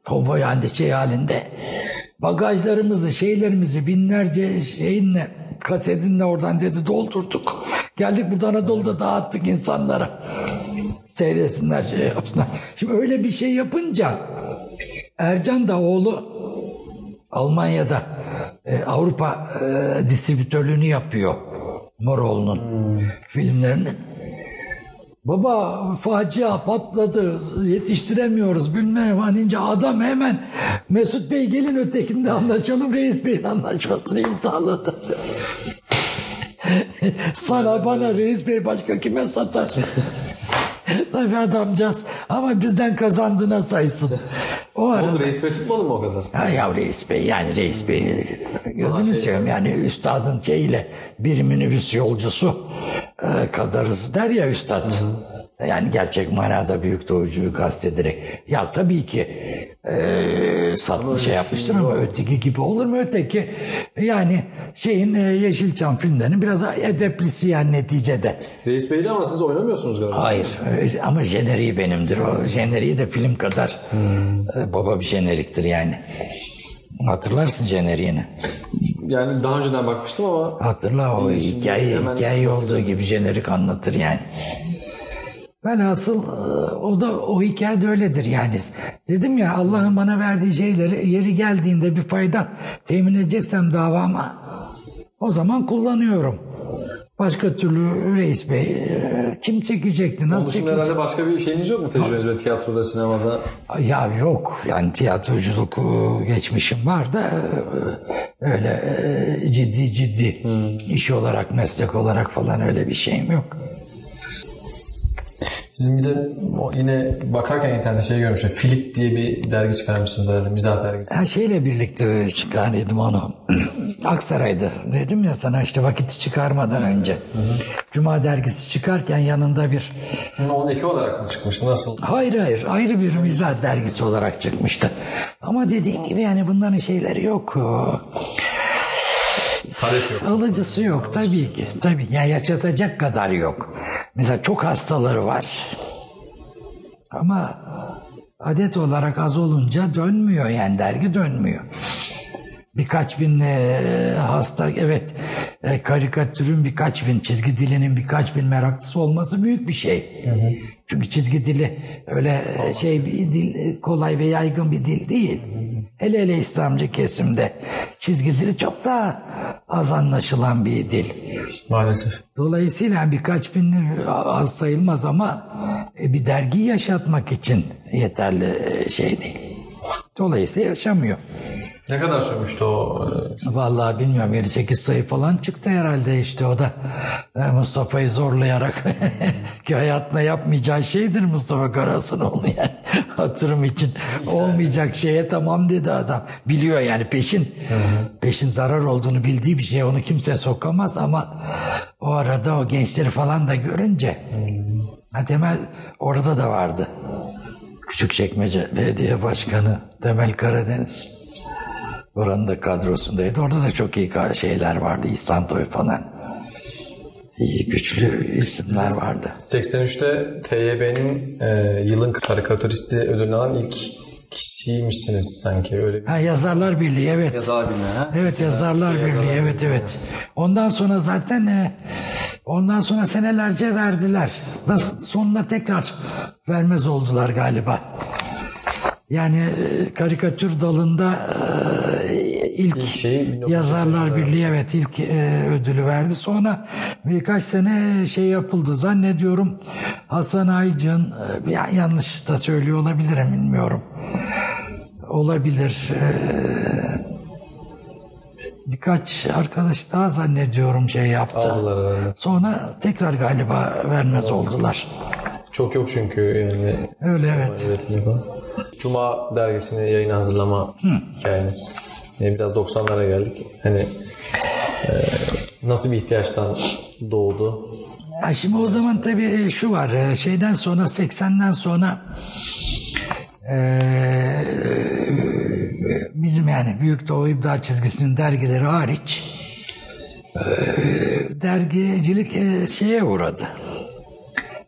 Konvoy halinde şey halinde. Bagajlarımızı, şeylerimizi binlerce şeyinle, kasetinle oradan dedi doldurduk. Geldik burada Anadolu'da dağıttık insanlara. Seyretsinler, şey yapsınlar. Şimdi öyle bir şey yapınca Ercan da oğlu Almanya'da e, Avrupa e, distribütörlüğünü yapıyor Moroğlu'nun filmlerinin. Baba facia patladı yetiştiremiyoruz bilmem hanince adam hemen Mesut Bey gelin ötekinde anlaşalım Reis Bey'in anlaşmasını imzaladı. Sana bana Reis Bey başka kime satar? Tabii adamcağız ama bizden kazandığına saysın. O arada Oldu reis bey tutmadı mı o kadar? Ha ya reis bey yani reis bey gözünü seveyim yani üstadın şeyiyle bir minibüs yolcusu kadarız der ya üstad. Yani gerçek manada büyük doğucuyu kastederek. Ya tabii ki e, satma şey yapmıştır ama öteki gibi olur mu öteki? Yani şeyin e, Yeşilçam filmlerinin biraz edeplisi yani neticede. Reis beydi ama siz oynamıyorsunuz galiba. Hayır e, ama jeneriği benimdir. O jeneriği de film kadar e, baba bir jeneriktir yani. Hatırlarsın jeneriğini. Yani daha önceden bakmıştım ama Hatırla o hikaye, hikaye olduğu gibi jenerik anlatır yani. Velhasıl e, o da o hikaye de öyledir yani. Dedim ya Allah'ın bana verdiği şeyleri yeri geldiğinde bir fayda temin edeceksem davama o zaman kullanıyorum. Başka türlü reis bey e, kim çekecekti? Onun Nasıl dışında çekecekti? herhalde başka bir şeyiniz yok mu tecrübeniz böyle tiyatroda, sinemada? Ya yok yani tiyatroculuk geçmişim var da e, öyle e, ciddi ciddi iş olarak meslek olarak falan öyle bir şeyim yok. Sizin bir de o yine bakarken internette şey görmüştüm. Filit diye bir dergi çıkarmışsınız herhalde. Mizah dergisi. Her şeyle birlikte çıkardım onu. [clears throat] Aksaray'da dedim ya sana işte vakit çıkarmadan önce. Cuma dergisi çıkarken yanında bir Onun eki olarak mı çıkmıştı? Nasıl? Hayır hayır ayrı bir mizah dergisi olarak çıkmıştı. Ama dediğim gibi yani bunların şeyleri yok. Talep yok. Alıcısı yok tabii ki. Tabii yani yaşatacak kadar yok. Mesela çok hastaları var. Ama adet olarak az olunca dönmüyor yani dergi dönmüyor. Birkaç bin e, hasta evet e, karikatürün birkaç bin çizgi dilinin birkaç bin meraklısı olması büyük bir şey. Çünkü çizgi dili öyle e, şey bir dil e, kolay ve yaygın bir dil değil. Hele hele İslamcı kesimde çizgi dili çok daha az anlaşılan bir dil. Maalesef. Dolayısıyla birkaç bin az sayılmaz ama e, bir dergi yaşatmak için yeterli e, şey değil. Dolayısıyla yaşamıyor. Ne kadar sürmüştü o? e, Vallahi bilmiyorum 7-8 sayı falan çıktı herhalde işte o da. Mustafa'yı zorlayarak [laughs] ki hayatına yapmayacağı şeydir Mustafa Karasınoğlu yani. [laughs] Hatırım için. Olmayacak şeye tamam dedi adam. Biliyor yani peşin. Peşin zarar olduğunu bildiği bir şey onu kimse sokamaz ama o arada o gençleri falan da görünce ha, Temel orada da vardı. Küçükçekmece Belediye Başkanı Temel Karadeniz Oranın da kadrosundaydı. Orada da çok iyi şeyler vardı. İhsan Toy falan. İyi güçlü isimler vardı. 83'te TYB'nin e, yılın karikatüristi ödülünü alan ilk kişiymişsiniz sanki öyle bir. Ha, Yazarlar Birliği evet. Yazar bilmem ha. Evet Yazarlar Birliği evet evet. Ondan sonra zaten e, ondan sonra senelerce verdiler. Nasıl sonuna tekrar vermez oldular galiba. Yani e, karikatür dalında e, ilk, İlk şeyi 1983'te Yazarlar Birliği evet ilk e, ödülü verdi. Sonra birkaç sene şey yapıldı. Zannediyorum Hasan Aycın ya, yanlış da söylüyor olabilirim bilmiyorum. Olabilir. Birkaç arkadaş daha zannediyorum şey yaptı. Aldılar herhalde. Sonra tekrar galiba vermez oldular. Çok yok çünkü yani. Öyle evet. yapan. Cuma dergisini yayına hazırlama hikayeniz. Yani biraz 90'lara geldik. Hani e, nasıl bir ihtiyaçtan doğdu? Ya şimdi o zaman tabii şu var e, şeyden sonra 80'den sonra e, bizim yani Büyük Doğu İbdal çizgisinin dergileri hariç e, dergicilik e, şeye uğradı.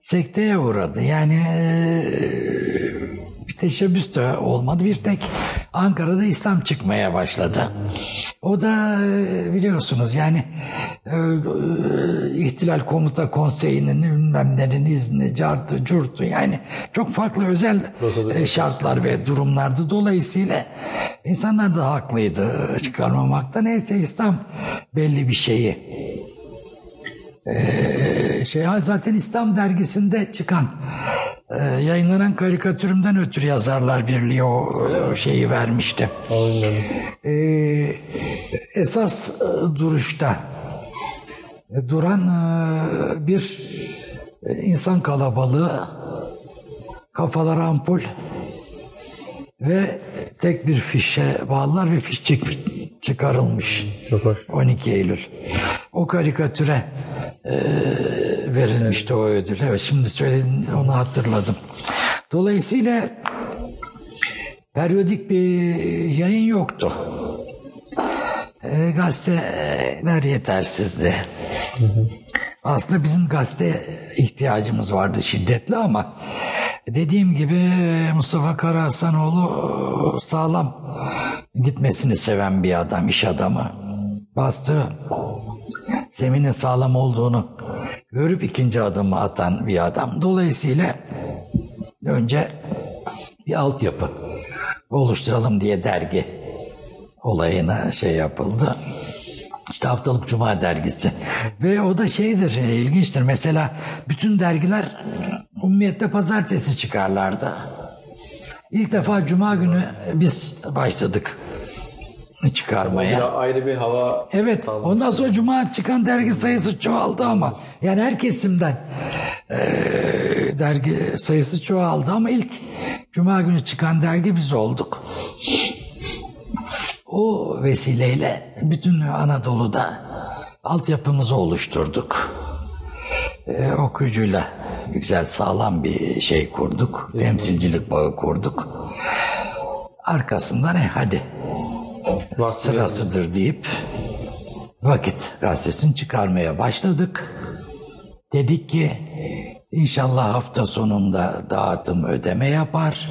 Sekteye uğradı. Yani e, bir teşebbüs de olmadı. Bir tek Ankara'da İslam çıkmaya başladı. O da e, biliyorsunuz yani e, e, İhtilal Komuta Konseyi'nin bilmem nenin izni, cartı, curtu yani çok farklı özel Prosedür. şartlar ve durumlardı. Dolayısıyla insanlar da haklıydı çıkarmamakta. Neyse İslam belli bir şeyi şey zaten İslam dergisinde çıkan yayınlanan karikatürümden ötürü yazarlar birliği o, o şeyi vermişti. Anladım. E, esas e, duruşta e, duran e, bir insan kalabalığı kafalar ampul ve tek bir fişe bağlılar ve fiş çık- çıkarılmış. Çok hoş. 12 Eylül. O karikatüre e, verilmişti o ödül. Evet şimdi söyledin onu hatırladım. Dolayısıyla periyodik bir yayın yoktu. E, gazeteler yetersizdi. Aslında bizim gazete ihtiyacımız vardı şiddetli ama dediğim gibi Mustafa Karahasanoğlu sağlam gitmesini seven bir adam, iş adamı. Bastığı zeminin sağlam olduğunu görüp ikinci adımı atan bir adam. Dolayısıyla önce bir altyapı oluşturalım diye dergi olayına şey yapıldı. İşte haftalık Cuma dergisi. Ve o da şeydir, e, ilginçtir. Mesela bütün dergiler umumiyette pazartesi çıkarlardı. İlk defa Cuma günü biz başladık çıkarmaya. Bir ayrı bir hava Evet. Ondan sonra Cuma çıkan dergi sayısı çoğaldı ama yani her kesimden eee, dergi sayısı çoğaldı ama ilk Cuma günü çıkan dergi biz olduk. O vesileyle bütün Anadolu'da altyapımızı oluşturduk. Eee, okuyucuyla güzel sağlam bir şey kurduk. Temsilcilik bağı kurduk. Arkasından e hadi Vakti sırasıdır deyip vakit gazetesini çıkarmaya başladık. Dedik ki inşallah hafta sonunda dağıtım ödeme yapar.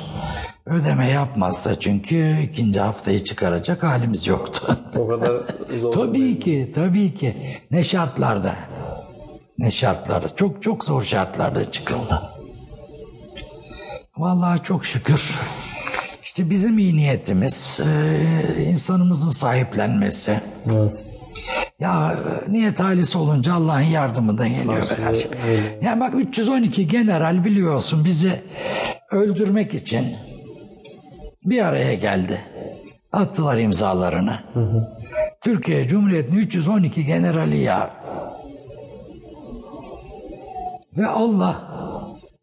Ödeme yapmazsa çünkü ikinci haftayı çıkaracak halimiz yoktu. O kadar [laughs] zor. tabii ki, tabii ki. Ne şartlarda? Ne şartlarda? Çok çok zor şartlarda çıkıldı. Vallahi çok şükür. İşte bizim iyi niyetimiz, e, insanımızın sahiplenmesi. Evet. Ya niyet halisi olunca Allah'ın yardımı da geliyor. Her şey. Ya bak 312 general biliyorsun bizi öldürmek için bir araya geldi. Attılar imzalarını. Türkiye Cumhuriyeti'nin 312 generali ya. Ve Allah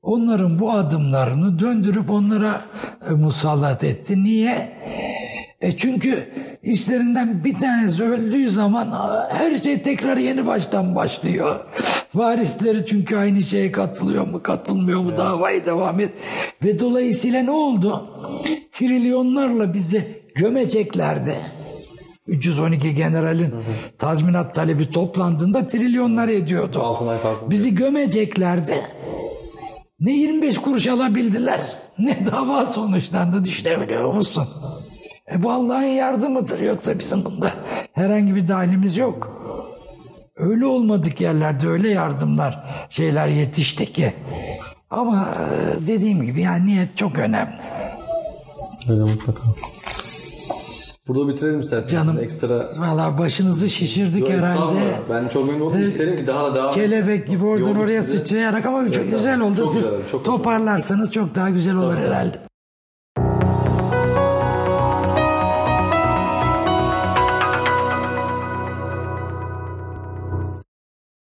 onların bu adımlarını döndürüp onlara e, musallat etti. Niye? E çünkü işlerinden bir tanesi öldüğü zaman a, her şey tekrar yeni baştan başlıyor. Varisleri çünkü aynı şeye katılıyor mu katılmıyor mu davayı devam et. Ve dolayısıyla ne oldu? Trilyonlarla bizi gömeceklerdi. 312 generalin tazminat talebi toplandığında trilyonlar ediyordu. Bizi gömeceklerdi. Ne 25 kuruş alabildiler ne dava sonuçlandı düşünebiliyor musun? E bu Allah'ın yardımıdır yoksa bizim bunda herhangi bir dahilimiz yok. Öyle olmadık yerlerde öyle yardımlar şeyler yetişti ki. Ama e, dediğim gibi yani niyet çok önemli. Öyle mutlaka. Burada bitirelim isterseniz. Canım Ekstra valla başınızı şişirdik Yok, herhalde. Ben çok memnun oldum. İsterim ki daha da devam etsin. Kelebek gibi oradan Yorduk oraya sıçrayarak ama güzel oldu. Çok Siz güzel, çok toparlarsanız çok daha güzel olur tabii. herhalde.